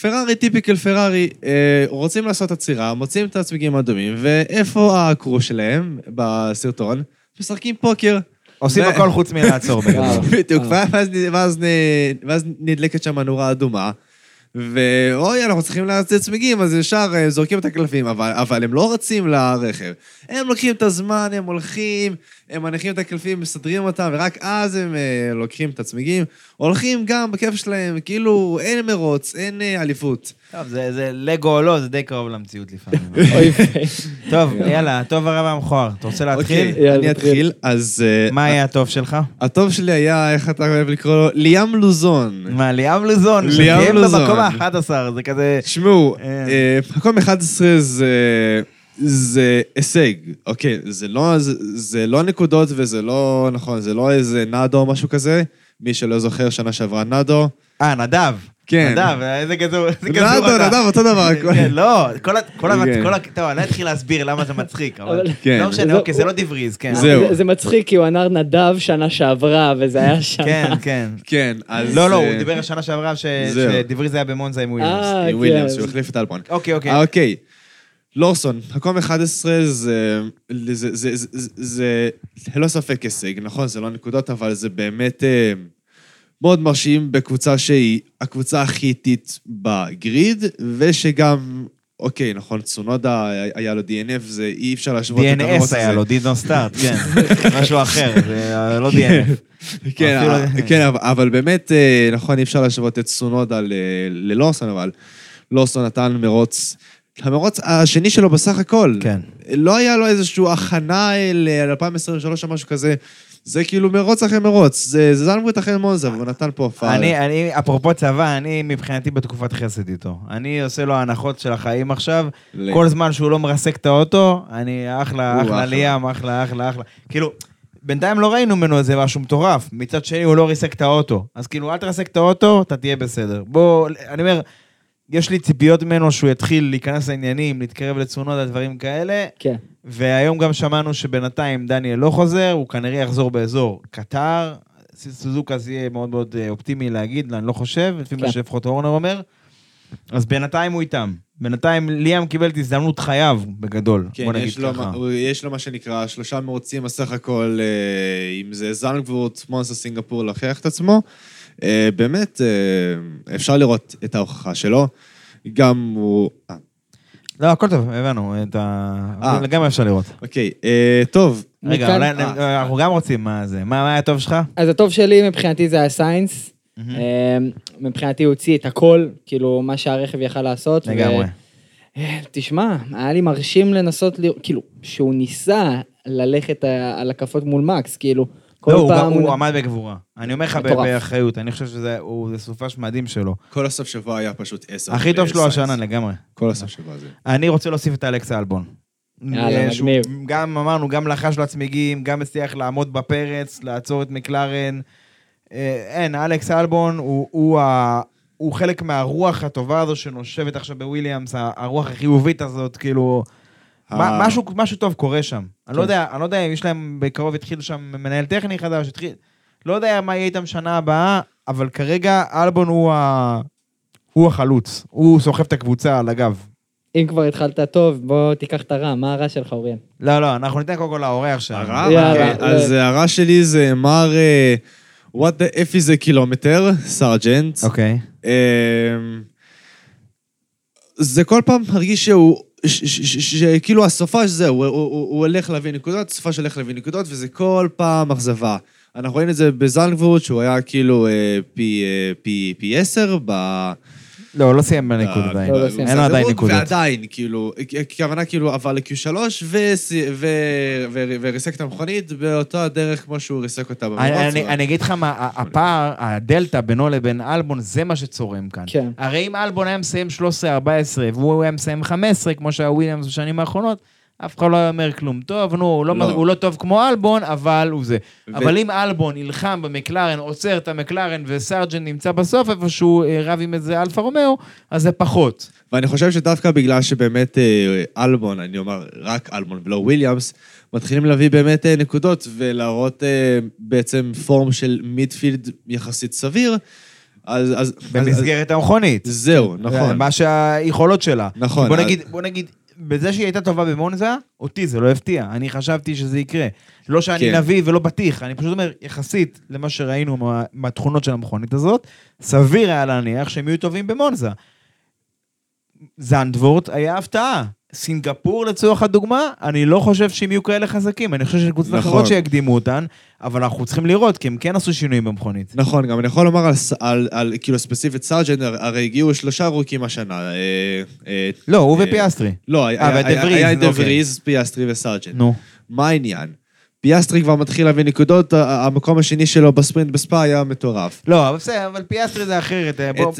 פרארי, טיפיקל פרארי, אה, רוצים לעשות עצירה, מוצאים את הצמיגים האדומים, ואיפה הקרו שלהם בסרטון? משחקים פוקר. עושים ו- הכל חוץ מלעצור בגדול. וואו. בדיוק. ואז, ואז, ואז נדלקת שם נורה אדומה, ואוי, אנחנו צריכים להציץ צמיגים, אז ישר אה, זורקים את הקלפים, אבל, אבל הם לא רצים לרכב. הם לוקחים את הזמן, הם הולכים, הם מניחים את הקלפים, מסדרים אותם, ורק אז הם אה, לוקחים את הצמיגים. הולכים גם בכיף שלהם, כאילו, אין מרוץ, אין אה, אליפות. טוב, זה זה לגו או לא, זה די קרוב למציאות לפעמים. טוב, יאללה, טוב הרע והמכוער. אתה רוצה להתחיל? אוקיי, יאללה, אני. אתחיל. אז אה, מה היה הטוב שלך? הטוב שלי היה, איך אתה אוהב לקרוא לו? ליאם לוזון. מה, ליאם לוזון, ליאם לוזון. במקום ה-11, זה כזה... תשמעו, אה. אה, מקום 11 זה... זה הישג, אוקיי, זה לא, זה, זה לא נקודות וזה לא, נכון, זה לא איזה נאדו או משהו כזה, מי שלא זוכר, שנה שעברה נאדו. אה, נדב. כן. נדב, איזה גזור, איזה גזור אתה. נדב, אותו דבר. כן, לא, כל ה... כל ה... כן. כל ה... טוב, אני לא אתחיל להסביר למה זה מצחיק, אבל... כן. לא משנה, זה- אוקיי, זה לא דבריז, כן. זהו. זה- מצחיק, כי הוא ענר נדב שנה שעברה, וזה היה שנה. כן, כן. כן, אז... לא, לא, אה, הוא דיבר השנה שעברה ש- זהו. שדבריז היה במונזה עם וויליאמס. אה, עם וויליאמס, כן. שהוא החליף את אלבון. אוקיי, אוקיי. אה, אוקיי. לורסון, מקום 11 זה, זה, זה, זה, זה, זה ללא ספק הישג, נכון? זה לא נקודות, אבל זה באמת אה, מאוד מרשים בקבוצה שהיא הקבוצה הכי איטית בגריד, ושגם, אוקיי, נכון, צונודה היה לו DNF, זה אי אפשר להשוות את המרוץ DNS היה הזה. לו, not start, כן. משהו אחר, זה אה, לא DNF. כן, אבל- כן, אבל- באמת, אה, נכון, אי אפשר להשוות את צונודה ללורסון, אבל לורסון נתן מרוץ, המרוץ השני שלו בסך הכל. כן. לא היה לו איזושהי הכנה אל 2023 או משהו כזה. זה כאילו מרוץ אחרי מרוץ, זה זלמבוט אחרי מונזה, והוא נתן פה הופעה. אני, אני, אפרופו צבא, אני מבחינתי בתקופת חסד איתו. אני עושה לו הנחות של החיים עכשיו. ל- כל זמן שהוא לא מרסק את האוטו, אני אחלה אחלה. ליאם, אחלה, אחלה, אחלה. כאילו, בינתיים לא ראינו ממנו איזה משהו מטורף. מצד שני, הוא לא ריסק את האוטו. אז כאילו, אל תרסק את האוטו, אתה תהיה בסדר. בוא, אני אומר, יש לי ציפיות ממנו שהוא יתחיל להיכנס לעניינים, להתקרב לתסונות, דברים כאלה. כן. והיום גם שמענו שבינתיים דניאל לא חוזר, הוא כנראה יחזור באזור קטר. סוזוקה זה יהיה מאוד מאוד אה, אופטימי להגיד, אני לא חושב, לפי מה כן. שלפחות אורנר אומר. אז בינתיים הוא איתם. בינתיים ליאם קיבל את הזדמנות חייו, בגדול. כן, בוא נגיד יש לו, ככה. הוא- יש לו מה שנקרא שלושה מרוצים בסך הכל, אה, אם זה זלמבורט, מונסה סינגפור, להוכיח את עצמו. אה, באמת, אה, אפשר לראות את ההוכחה שלו. גם הוא... אה, לא, הכל טוב, הבנו. את ה... לגמרי אפשר לראות. אוקיי, טוב. רגע, אולי. אנחנו גם רוצים מה זה. מה מה היה טוב שלך? אז הטוב שלי מבחינתי זה הסיינס. אה, מבחינתי הוא הוציא את הכל, כאילו, מה שהרכב יכל לעשות. לגמרי. תשמע, היה לי מרשים לנסות, לראות, כאילו, שהוא ניסה ללכת על הקפות מול מקס, כאילו, כל לא, הוא פעם... גם- הוא עמד בגבורה. אני אומר לך. באחריות, אני חושב שזה הוא- זה סופש מדהים שלו. כל הסוף שבוע היה פשוט עשר. הכי טוב שלו. השנה לגמרי. כל הסוף שבוע הזה. אני רוצה להוסיף את אלכס אלבון. יאללה, אה, מגניב. גם אמרנו, גם לחש לו הצמיגים, גם הצליח לעמוד בפרץ, לעצור את מקלרן. אה, אין, אלכס אלבון הוא, הוא, ה, הוא חלק מהרוח הטובה הזו שנושבת עכשיו בוויליאמס, הרוח החיובית הזאת, כאילו... מה- משהו, משהו טוב קורה שם. אני לא כן. יודע, אני לא יודע אם יש להם, בקרוב התחיל שם מנהל טכני חדש, התחיל... לא יודע מה יהיה איתם שנה הבאה, אבל כרגע אלבון הוא, ה... הוא החלוץ. הוא סוחב את הקבוצה על הגב. אם כבר התחלת טוב, בוא תיקח את הרע, מה הרע שלך, אוריאל? לא, לא, אנחנו ניתן קודם כל לאורח שלנו. הרע? יאללה. אוקיי, אז הרע שלי זה מר... אה, what the F is a קילומטר, סארג'נט. אוקיי. אמ, זה כל פעם מרגיש שהוא, שכאילו הסופש זהו, הוא- הולך להביא נקודות, הסופש הולך להביא נקודות, וזה כל פעם אכזבה. אנחנו רואים את זה בזנגבורט, שהוא היה כאילו אה, אה, פי עשר לא, לא סיים בניקוד ב- עדיין. לא, לא סיים. אין לו עדיין נקודות. ועדיין, כאילו, הכוונה כאילו עבר ל-Q3 וריסק את המכונית באותה הדרך כמו שהוא ריסק אותה במרוץ. אני- אגיד לך מה, הפער, הדלתא בינו לבין אלבון, זה מה שצורם כאן. כן. הרי אם אלבון היה מסיים 13-14 והוא היה מסיים 15, כמו שהיה וויליאמס בשנים האחרונות, אף אחד לא היה אומר כלום. טוב, נו, הוא לא, לא. הוא לא טוב כמו אלבון, אבל הוא זה. ו- אבל אם אלבון נלחם במקלרן, עוצר את המקלרן וסארג'ן נמצא בסוף, איפשהו אה, רב עם איזה אלפה רומאו, אז זה פחות. ואני חושב שדווקא בגלל שבאמת אה, אלבון, אני אומר רק אלבון ולא וויליאמס, מתחילים להביא באמת אה, נקודות ולהראות בעצם form של midfield יחסית סביר, אז... אז במסגרת המכונית. אז, זהו, נכון. מה שהיכולות שלה. נכון, בוא אז- נגיד, בוא נגיד, בזה שהיא הייתה טובה במונזה, אותי זה לא הפתיע. אני חשבתי שזה יקרה. לא שאני כן. נביא ולא בטיח, אני פשוט אומר, יחסית למה שראינו מה, מהתכונות של המכונית הזאת, סביר היה להניח שהם יהיו טובים במונזה. זנדוורט היה הפתעה. סינגפור לצורך הדוגמה, אני לא חושב שהם יהיו כאלה חזקים, אני חושב שיש קבוצות נכון. אחרות שיקדימו אותן, אבל אנחנו צריכים לראות, כי הם כן עשו שינויים במכונית. נכון, גם אני יכול לומר על, על, על כאילו ספציפית סארג'נט, הר- הרי הגיעו שלושה rookies השנה. אה, אה, לא, הוא אה, ופיאסטרי. לא, היה- אה, היה ודה היה וריז, דה אוקיי. פיאסטרי וסארג'נט. נו. מה העניין? פיאסטרי כבר מתחיל להביא נקודות, המקום השני שלו בספרינט בספא היה מטורף. לא, אבל בסדר, אבל פיאסטרי זה אחרת. אה, בוא-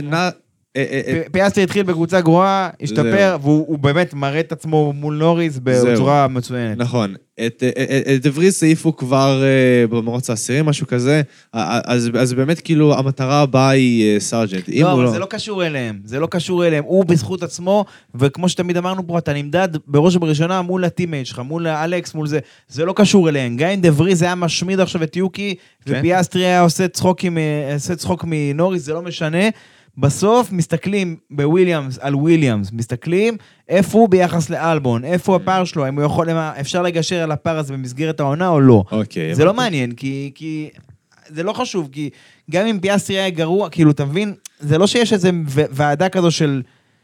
אה, אה, אה, פיאסטרי התחיל בקבוצה גרועה, השתפר, והוא הוא באמת מראה את עצמו מול נוריס. בצורה מצוינת. נכון. את וריז העיפו כבר במרוץ העשירי, משהו כזה, אז באמת כאילו המטרה הבאה היא סארג'נט. לא, אבל זה לא קשור אליהם, זה לא קשור אליהם. הוא בזכות עצמו, וכמו שתמיד אמרנו פה, אתה נמדד בראש ובראשונה מול ה teammate שלך, מול האלכס, מול זה. זה לא קשור אליהם. גם אם דה וריז היה משמיד עכשיו את יוקי, כן. ופיאסטרי היה עושה צחוק מנוריס, זה לא משנה. בסוף מסתכלים בוויליאמס על וויליאמס, מסתכלים איפה הוא ביחס לאלבון, איפה הפער שלו, האם הוא יכול, אפשר לגשר על הפער הזה במסגרת העונה או לא. אוקיי. זה לא. מעניין, כי, כי... זה לא חשוב, כי גם אם פיאסטרי היה גרוע, כאילו, אתה מבין? זה לא שיש איזה ועדה כזו של,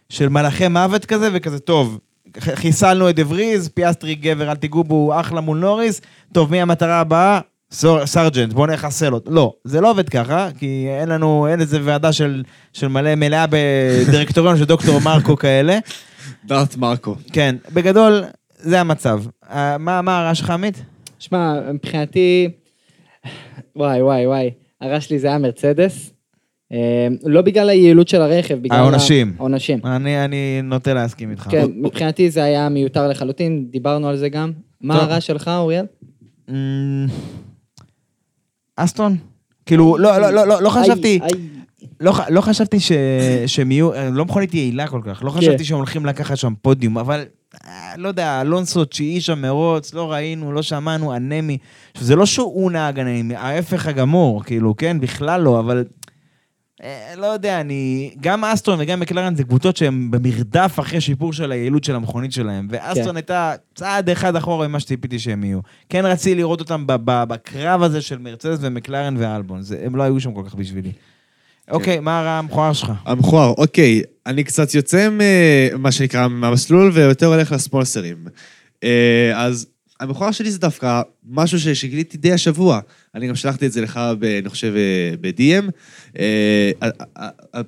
של מלאכי מוות כזה, וכזה, טוב, חיסלנו את דה וריז, פיאסטרי גבר, אל תיגעו בו, אחלה מול נוריס, טוב, מי המטרה הבאה? סרג'נט, בואו נחסל אותו. לא, זה לא עובד ככה, כי אין לנו, אין איזה ועדה של, של מלא, מלאה בדירקטוריון של דוקטור מרקו כאלה. דארט מרקו. כן, בגדול, זה המצב. אה, מה מה הרעש שלך, עמית? שמע, מבחינתי... וואי, וואי, וואי. הרע שלי זה היה מרצדס. אה, לא בגלל היעילות של הרכב, בגלל... העונשים. העונשים. אני, אני נוטה להסכים איתך. כן, מבחינתי זה היה מיותר לחלוטין, דיברנו על זה גם. מה. הרע שלך, אוריאל? אסטון? כאילו, לא, לא, לא, לא, לא חשבתי. לא, לא חשבתי ש, שהם יהיו, לא מכונית יעילה כל כך, לא כן. חשבתי שהם הולכים לקחת שם פודיום, אבל אה, לא יודע, אלונסו תשיעי שם מרוץ, לא ראינו, לא שמענו, אנמי. זה לא שהוא נהג אנמי, ההפך הגמור, כאילו, כן, בכלל לא, אבל... אה, לא יודע, אני... גם אסטון וגם מקלרן זה קבוצות שהן במרדף אחרי שיפור של היעילות של המכונית שלהם. ואסטון כן. הייתה צעד אחד אחורה ממה שציפיתי שהם יהיו. כן רציתי לראות אותם בקרב הזה של מרצדס ומקלרן ואלבון. זה, הם לא היו שם כל כך בשבילי. אוקיי, מה הרע המכוער שלך? המכוער, אוקיי, אני קצת יוצא ממה שנקרא מהמסלול ויותר הולך לספונסרים. אה, אז המכוער שלי זה דווקא משהו שגיליתי די השבוע. אני גם שלחתי את זה לך, ב, אני חושב, אה, ב-DM. אה,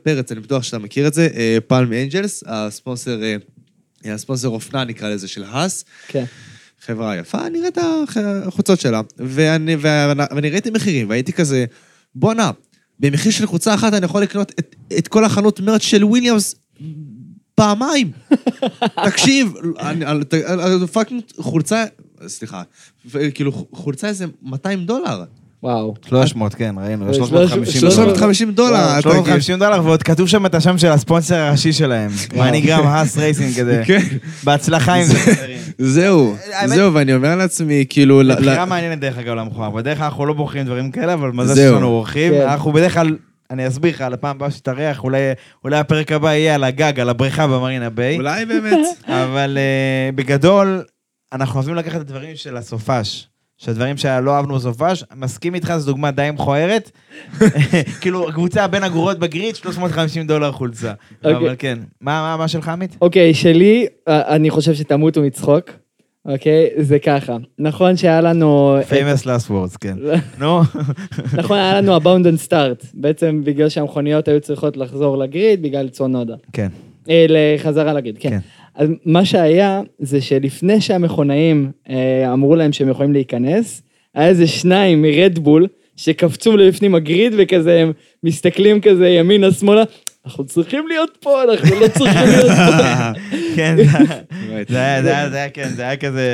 פרץ, אני בטוח שאתה מכיר את זה, פלם אנג'לס, הספונסר, אה, הספונסר אופנה נקרא לזה של האס. כן. חברה יפה, נראה את הח- החולצות שלה. ואני, ואני, ואני ראיתי מחירים, והייתי כזה, בואנה, במחיר של חולצה אחת אני יכול לקנות את, את כל החנות merch של וויליאמס פעמיים. תקשיב, אני- על- fucking חולצה, סליחה, כאילו חולצה איזה 200 דולר. וואו. 300, כן, ראינו, אה, 350 שלוש- דולר. 350 דולר. אתה כאילו- 350 דולר, ועוד כתוב שם את השם של הספונסר הראשי שלהם. MoneyGram Haas Racing כזה. כן. בהצלחה עם זה. זהו, זהו, ואני אומר לעצמי, כאילו... בחירה מעניינת דרך אגב למכוער. בדרך כלל אנחנו לא בוחרים דברים כאלה, אבל מזל. שיש לנו אורחים. כן. אנחנו בדרך כלל, אני אסביר לך, על הפעם הבאה שתארח, אולי אולי הפרק הבא יהיה על הגג, על הבריכה במרינה ביי. אולי באמת. אבל אה, בגדול, אנחנו אוהבים לקחת את הדברים של הסופש. שהדברים שלא אהבנו בסופש, מסכים איתך, זו דוגמה די מכוערת. כאילו, קבוצה בין הגרועות בגריד, 350 דולר חולצה. אוקיי. אבל כן. מה מה- מה שלך, עמית? אוקיי, שלי, אה, אני חושב שתמותו מצחוק. אוקיי? זה ככה. נכון שהיה לנו... famous last words, כן. נו. נכון, היה לנו abandon start. בעצם בגלל שהמכוניות היו צריכות לחזור לגריד, בגלל צונודה. כן. אה, לחזרה לגריד, כן. אז מה שהיה, זה שלפני שהמכונאים אה, אמרו להם שהם יכולים להיכנס, היה איזה שניים מרדבול שקפצו לבפנים הגריד וכזה הם מסתכלים כזה ימינה שמאלה, אנחנו צריכים להיות פה, אנחנו לא צריכים להיות פה. כן, זה- היה, זה היה, זה היה, כן, זה היה כזה,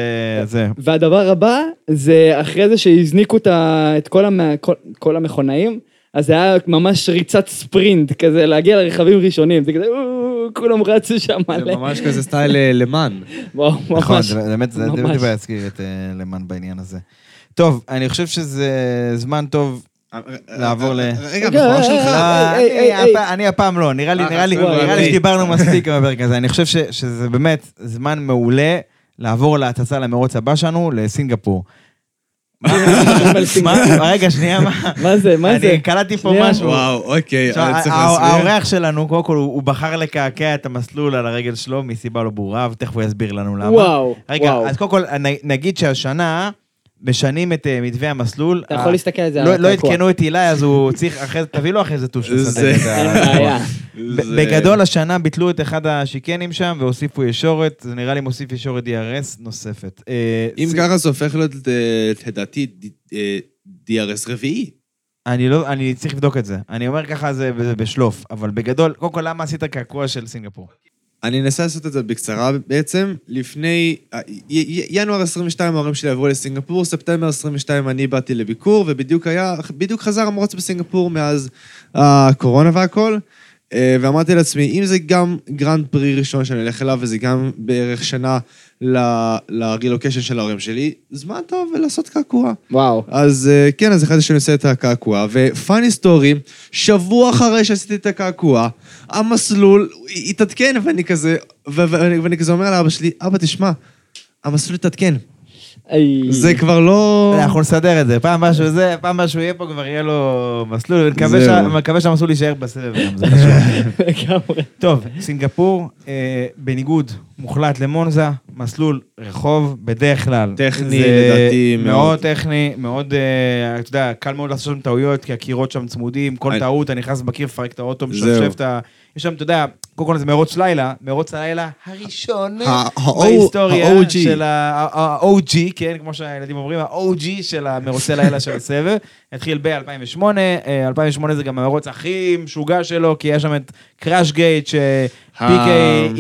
זה. והדבר הבא, זה אחרי זה שהזניקו את, כל, המ, כל, כל המכונאים, אז זה היה ממש ריצת ספרינט, כזה להגיע לרכבים ראשונים, זה כזה, "או, כולם רצו שם זה מלא. ממש כזה סטייל אה, למאן. נכון, ממש. זה באמת, זה בא להזכיר את אה, למאן בעניין הזה. טוב, אני חושב שזה זמן טוב לעבור ל- רגע, הבחורה שלך... אה, אני- הפעם לא, נראה לי אה, נראה לי- נראה לי. שדיברנו מספיק על הפרק הזה. אני חושב ש- שזה באמת זמן מעולה לעבור להצצה למרוץ הבא שלנו, לסינגפור. מה? רגע, שנייה, מה? מה זה, מה זה? אני קלטתי פה. משהו. וואו, אוקיי, צריך להסביר. האורח שלנו, קודם כל, הוא בחר לקעקע את המסלול על הרגל שלו מסיבה לא ברורה, ותכף הוא יסביר לנו למה. וואו, רגע, וואו. אז קודם כל, נגיד שהשנה משנים את אה, מתווה המסלול. אתה יכול להסתכל על זה לא על לא. עדכנו את אילי, אז הוא צריך, אחרי זה, תביא לו אחרי זה טוש. זה- לסדר את ה- אין בעיה. ב- זה- בגדול השנה ביטלו את אחד השיקנים שם והוסיפו ישורת, זה נראה לי מוסיף ישורת DRS נוספת. אה, אם ככה זה הופך להיות, אה, לדעתי, אה, DRS רביעי. אני לא, אני צריך לבדוק את זה. אני אומר ככה זה זה בשלוף, אבל בגדול, קודם כל למה עשית קעקוע של סינגפור? אני אנסה לעשות את זה בקצרה בעצם. לפני, אה, ינואר 22 ההורים שלי עברו לסינגפור, ספטמבר 22 אני באתי לביקור, ובדיוק היה, בדיוק חזר המרוץ בסינגפור מאז הקורונה והכל. אה, ואמרתי לעצמי, אם זה גם גרנד פרי ראשון שאני הולך אליו, וזה גם בערך שנה ל- לרילוקיישן של ההורים שלי, זמן טוב לעשות קעקוע. וואו. אז אה, כן, אז החלטתי שאני עושה את הקעקוע, ו funny story, שבוע אחרי שעשיתי את הקעקוע, המסלול התעדכן, ואני כזה, ואני כזה אומר לאבא שלי, אבא, תשמע, המסלול התעדכן. זה כבר לא... אנחנו נסדר את זה, פעם שהוא זה, פעם שהוא יהיה פה כבר יהיה לו מסלול, ונקווה שהמסלול יישאר בסבב גם, זה חשוב. טוב, סינגפור, אה, בניגוד מוחלט למונזה, מסלול רחוב בדרך כלל. טכני, לדעתי, מאוד. מאוד טכני, מאוד, אה, אתה יודע, קל מאוד לעשות שם טעויות, כי הקירות שם צמודים, כל אני- טעות, אתה נכנס בקיר, מפרק את האוטו. משפשף את ה... יש שם, אתה יודע, קודם כל זה מרוץ לילה, מרוץ הלילה הראשון בהיסטוריה. של ה-OG, כן, כמו שהילדים אומרים, ה-OG של המרוצי לילה של הסבב. התחיל ב-2008, 2008 זה גם המרוץ הכי משוגע שלו, כי היה שם את קראש גייט, שפיקי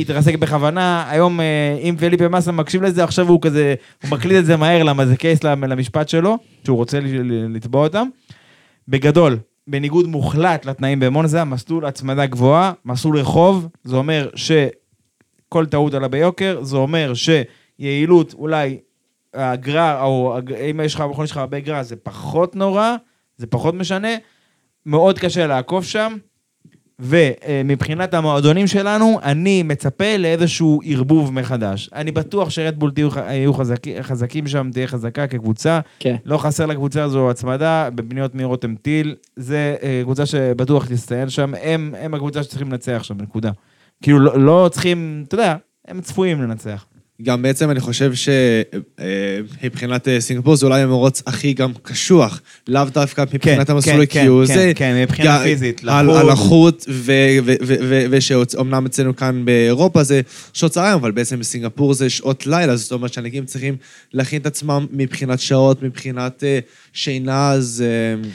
התרסק בכוונה. היום, אה, אם פליפה מסה מקשיב לזה, עכשיו הוא כזה, הוא מקליט את זה מהר, למה זה קייס למ- למשפט שלו, שהוא רוצה לתבוע אותם. בגדול, בניגוד מוחלט לתנאים במונזה, מסלול הצמדה גבוהה, מסלול רחוב, זה אומר שכל טעות עלה ביוקר, זה אומר שיעילות אולי הגרר, או אם יש לך במכון שלך הרבה גרר, זה פחות נורא, זה פחות משנה, מאוד קשה לעקוף שם, ומבחינת המועדונים שלנו, אני מצפה לאיזשהו ערבוב מחדש. אני בטוח שרדבול תהיו יהיו חזקים, חזקים שם, תהיה חזקה כקבוצה. כן. לא חסר לקבוצה הזו הצמדה, בפניות מרותם טיל, זה אה, קבוצה שבטוח תסתייל שם, הם, הם הקבוצה שצריכים לנצח שם, נקודה. כאילו לא, לא צריכים, אתה יודע, הם צפויים לנצח. גם בעצם אני חושב שמבחינת סינגפור זה אולי המרוץ הכי גם קשוח, לאו דווקא מבחינת המסלול, כי הוא כן, זה... כן, מבחינה גם פיזית, החוט, ושאומנם אצלנו כאן באירופה זה שעות צהריים, אבל בעצם בסינגפור זה שעות לילה, זאת אומרת שהנהגים צריכים להכין את עצמם מבחינת שעות, מבחינת אה, שינה, אז... אה,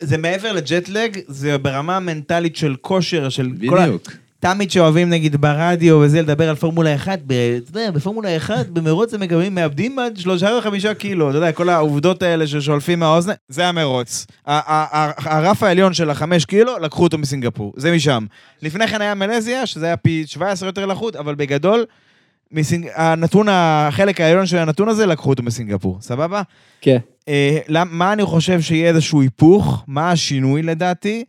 זה מעבר לג'טלג, זה ברמה המנטלית של כושר, של כל ה... בדיוק. תמיד שאוהבים נגיד ברדיו וזה לדבר על פורמולה 1, ב, אתה יודע, בפורמולה 1 במרוץ הם מקבלים, מאבדים עד שלושה וחמישה קילו, אתה יודע, כל העובדות האלה ששולפים מהאוזן, זה המרוץ. הרף העליון של החמש קילו, לקחו אותו מסינגפור, זה משם. לפני כן היה מלזיה, שזה היה פי 17 יותר לחוט, אבל בגדול, מסינג... הנתון, החלק העליון של הנתון הזה, לקחו אותו מסינגפור, סבבה? כן. אה, מה אני חושב שיהיה איזשהו היפוך? מה השינוי לדעתי?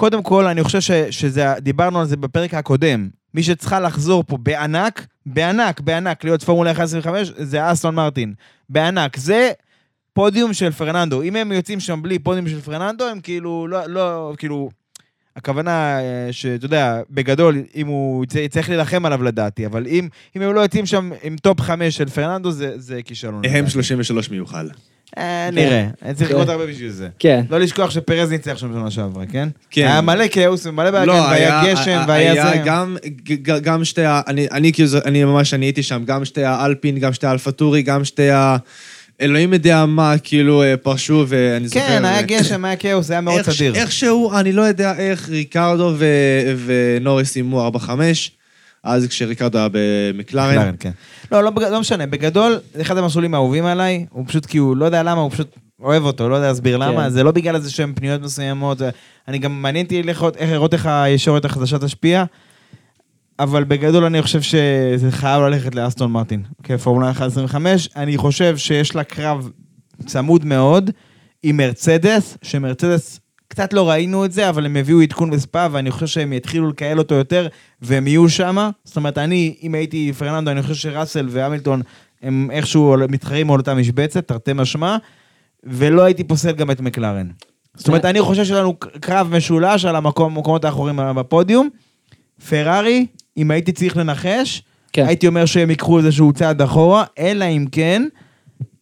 קודם כל, אני חושב ש, שזה, דיברנו על זה בפרק הקודם. מי שצריכה לחזור פה בענק, בענק, בענק, להיות פורמולה 125, זה אסטון מרטין. בענק. זה פודיום של פרננדו. אם הם יוצאים שם בלי פודיום של פרננדו, הם כאילו, לא, לא, כאילו... הכוונה אה, שאתה יודע, בגדול, אם הוא יצא- יצטרך להילחם עליו לדעתי, אבל אם, אם הם לא יוצאים שם עם top חמש של פרננדו, זה, זה כישלון. הם לדעתי. 33 מיוחל. אה, נראה, צריך כן. לראות הרבה בשביל זה. כן. לא לשכוח שפרז ניצח שם שנה שעברה, כן? כן. היה מלא כאוס ומלא בלאגן, לא, והיה היה, גשם, היה, והיה היה זה. גם, ג- גם שתי ה... אני, כאילו, אני ממש, אני הייתי שם, גם שתי האלפין, גם שתי האלפאטאורי, גם שתי ה... אלוהים יודע מה, כאילו, אה, פרשו, ואני זוכר... כן, היה אה, גשם, היה כאוס, היה מאוד סדיר. איכשהו, אני לא יודע איך ריקרדו ו- ונוריס סיימו 4-5, אז כשריקרדו היה במקלרן. מקלרן, כן. לא, לא, לא משנה, בגדול, זה אחד המסלולים האהובים עליי, הוא פשוט כי הוא לא יודע למה, הוא פשוט אוהב אותו, לא יודע להסביר למה, כן. זה לא בגלל איזה שהם פניות מסוימות, אני גם מעניין אותי לראות איך לראות איך הישורת החדשה תשפיע, אבל בגדול אני חושב שזה חייב ללכת לאסטון מרטין, כפורמולה 1.25, אני חושב שיש לה קרב צמוד מאוד עם מרצדס, שמרצדס, קצת לא ראינו את זה, אבל הם הביאו עדכון בספא, ואני חושב שהם יתחילו לקהל אותו יותר, והם יהיו שם. זאת אומרת, אני, אם הייתי פרננדו, אני חושב שראסל והמילטון הם איכשהו מתחרים על אותה משבצת, תרתי משמע, ולא הייתי פוסל גם את מקלרן. זאת אומרת, אני חושב שיש לנו קרב משולש על המקומות האחוריים בפודיום. פרארי, אם הייתי צריך לנחש, כן. הייתי אומר שהם ייקחו איזשהו צעד אחורה, אלא אם כן,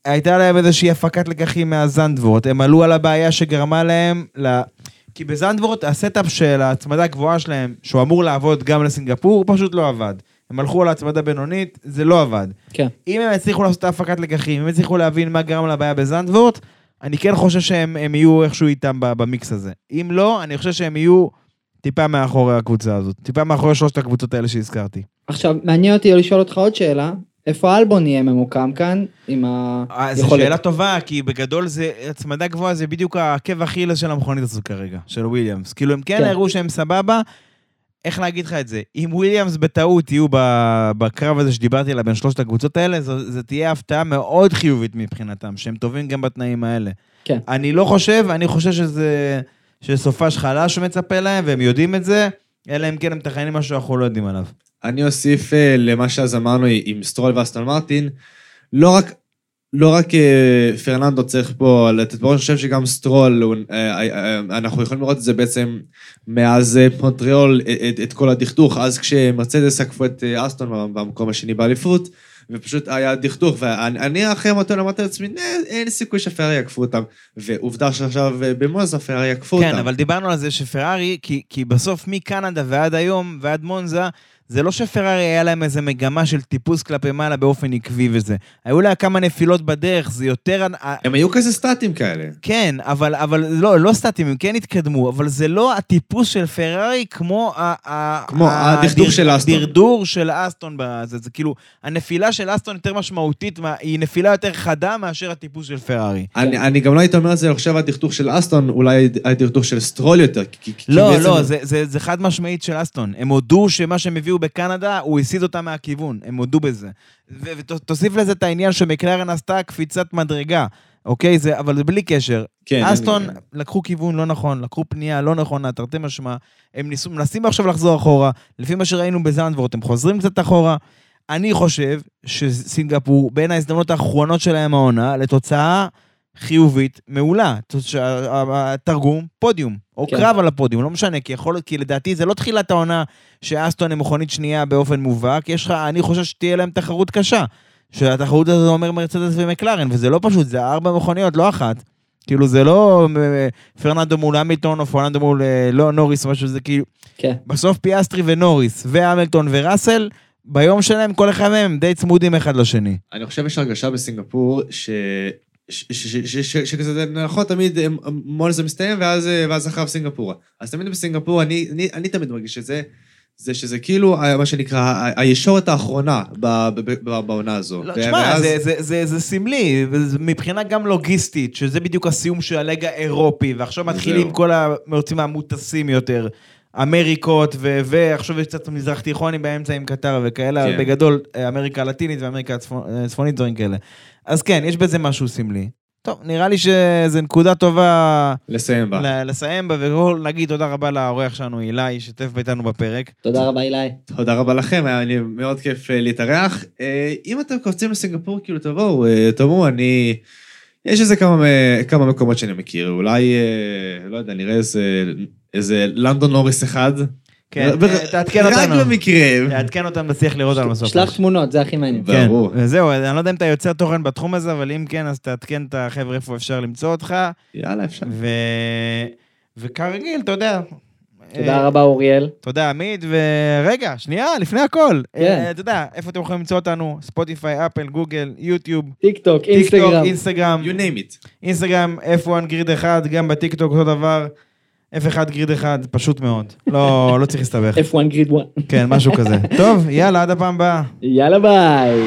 הייתה להם איזושהי הפקת לקחים מזנדבורט. הם עלו על הבעיה שגרמה להם ל... כי בזנדבורט, ה setup של ההצמדה הגבוהה שלהם, שהוא אמור לעבוד גם לסינגפור, הוא פשוט לא עבד. הם הלכו על הצמדה בינונית, זה לא עבד. כן. אם הם יצליחו לעשות את ההפקת לקחים, אם הם יצליחו להבין מה גרם לבעיה בזנדבורט, אני כן חושב שהם הם יהיו איכשהו איתם במיקס הזה. אם לא, אני חושב שהם יהיו טיפה מאחורי הקבוצה הזאת. טיפה מאחורי שלושת הקבוצות האלה שהזכרתי. עכשיו, מעניין אותי לשאול אותך עוד שאלה. איפה אלבון יהיה ממוקם כאן, עם אה, זו היכולת? שאלה טובה, כי בגדול זה, הצמדה גבוהה זה בדיוק העקב אכילס של המכונית הזו כרגע, של וויליאמס. כאילו, הם כן כן. הראו שהם סבבה, איך להגיד לך את זה? אם וויליאמס בטעות יהיו בקרב הזה שדיברתי עליו בין שלושת הקבוצות האלה, זו, זו תהיה הפתעה מאוד חיובית מבחינתם, שהם טובים גם בתנאים האלה. כן. אני לא חושב, אני חושב שזה, שסופש חלש מצפה להם, והם יודעים את זה, אלא אם כן הם מתכננים משהו שאנחנו לא יודעים עליו. אני אוסיף אה, למה שאז אמרנו עם סטרול ואסטון מרטין, לא רק, לא רק אה, פרננדו צריך פה לתת בראש, אני חושב שגם סטרול, אה, אנחנו יכולים לראות את זה בעצם מאז מונטריאול, אה, את, את כל הדכדוך, אז כשמרצדס עקפו את אסטון במקום השני באליפות, ופשוט היה דכדוך, ואני אני אחרי מונטריאול אמרתי לעצמי, "נה, אין סיכוי שפרארי יעקפו אותם, ועובדה שעכשיו במוזה פרארי יעקפו כן, אותם. אבל דיברנו על זה שפרארי, כי, כי בסוף מקנדה ועד היום ועד מונזה, זה לא שפרארי היה להם איזה מגמה של טיפוס כלפי מעלה באופן עקבי וזה. היו לה כמה נפילות בדרך, זה יותר... הם היו כזה סטטים כאלה. כן, אבל, אבל לא, לא סטטים, הם כן התקדמו, אבל זה לא הטיפוס של פרארי כמו ה... כמו ה- הדכדוך הדר- של אסטון. הדרדור של אסטון, בזה, זה כאילו, הנפילה של אסטון יותר משמעותית, מה- היא נפילה יותר חדה מאשר הטיפוס של פרארי. אני, אני גם לא הייתי אומר את זה, חושב הדכדוך של אסטון, אולי הדכדוך של סטרול יותר. כי, כי לא, בעצם- לא, זה, זה, זה חד משמעית של אסטון. הם הודו שמה שהם הביאו בקנדה, הוא הסיט אותם מהכיוון, הם הודו בזה. ותוסיף לזה את העניין שמקלרן עשתה קפיצת מדרגה, אוקיי? זה, אבל זה בלי קשר. כן, אסטון אני- לקחו כיוון לא נכון, לקחו פנייה לא נכונה, תרתי משמע. הם ניסו, מנסים עכשיו לחזור אחורה. לפי מה שראינו בזנדבורט, הם חוזרים קצת אחורה. אני חושב שסינגפור, בין ההזדמנות האחרונות שלהם העונה, לתוצאה חיובית מעולה. התרגום, פודיום. או כן. קרב על הפודיום, לא משנה, כי יכול כי לדעתי זה לא תחילת העונה שאסטון הם מכונית שנייה באופן מובהק, יש לך, אני חושב שתהיה להם תחרות קשה. שהתחרות הזו אומר מרצדס ומקלרן, וזה לא פשוט, זה ארבע מכוניות, לא אחת. כאילו זה לא אה, פרננדו מול המילטון או פרננדו מול אה, לא נוריס או משהו, זה כאילו, כן. בסוף פיאסטרי ונוריס והמילטון וראסל, ביום שלהם כל אחד מהם הם די צמודים אחד לשני. אני חושב יש הרגשה בסינגפור ש... שכזה זה נכון תמיד אה, מונזה מסתיים ואז אה, ואז אחריו סינגפור. אז תמיד בסינגפור אני, אני, אני תמיד מרגיש את זה, זה שזה כאילו אה, מה שנקרא הישורת האחרונה בעונה הזו. לא, תשמע, ואז- זה, זה, זה, זה סמלי, מבחינה גם לוגיסטית, שזה בדיוק הסיום של הלג האירופי, ועכשיו מתחילים. כל המרוצים המוטסים יותר. אמריקות, ו- ועכשיו יש קצת מזרח תיכונים באמצע עם קטר וכאלה, כן. בגדול, אמריקה הלטינית ואמריקה הצפונ- הצפונית, דברים כאלה. אז כן, יש בזה משהו סמלי. טוב, נראה לי שזו נקודה טובה לסיים בה. ל- לסיים בה, ונגיד תודה רבה לאורח שלנו, אילי, שהשתתף איתנו בפרק. תודה רבה, אילי. תודה רבה לכם, היה לי מאוד כיף אה, להתארח. אה, אם אתם קורצים לסינגפור, כאילו תבואו, אה, תאמרו, אני... יש איזה כמה, כמה מקומות שאני מכיר, אולי, לא יודע, נראה איזה, איזה לנדון נוריס אחד. כן, תעדכן אותנו. רק במקרה. תעדכן אותם, נצליח לראות על מסוף. שלח תמונות, זה הכי מעניין. ברור. כן, וזהו, אני לא יודע אם אתה יוצר תוכן בתחום הזה, אבל אם כן, אז תעדכן את החבר'ה איפה אפשר למצוא אותך, יאללה, אפשר. ו... וכרגיל, אתה יודע. תודה אה, רבה, אוריאל. תודה, עמית, ורגע, שנייה, לפני הכל. כן. אה, אתה יודע, איפה אתם יכולים למצוא אותנו? ספוטיפיי, אפל, גוגל, יוטיוב, טיק טוק, טיק טוק, אינסטגרם. אינסטגרם, You name it. אינסטגרם, F1 גריד 1, גם בטיק טוק אותו דבר. F1 גריד 1, פשוט מאוד. לא, לא צריך להסתבך. F1 גריד 1. כן, משהו כזה. טוב, יאללה, עד הפעם הבאה. יאללה ביי.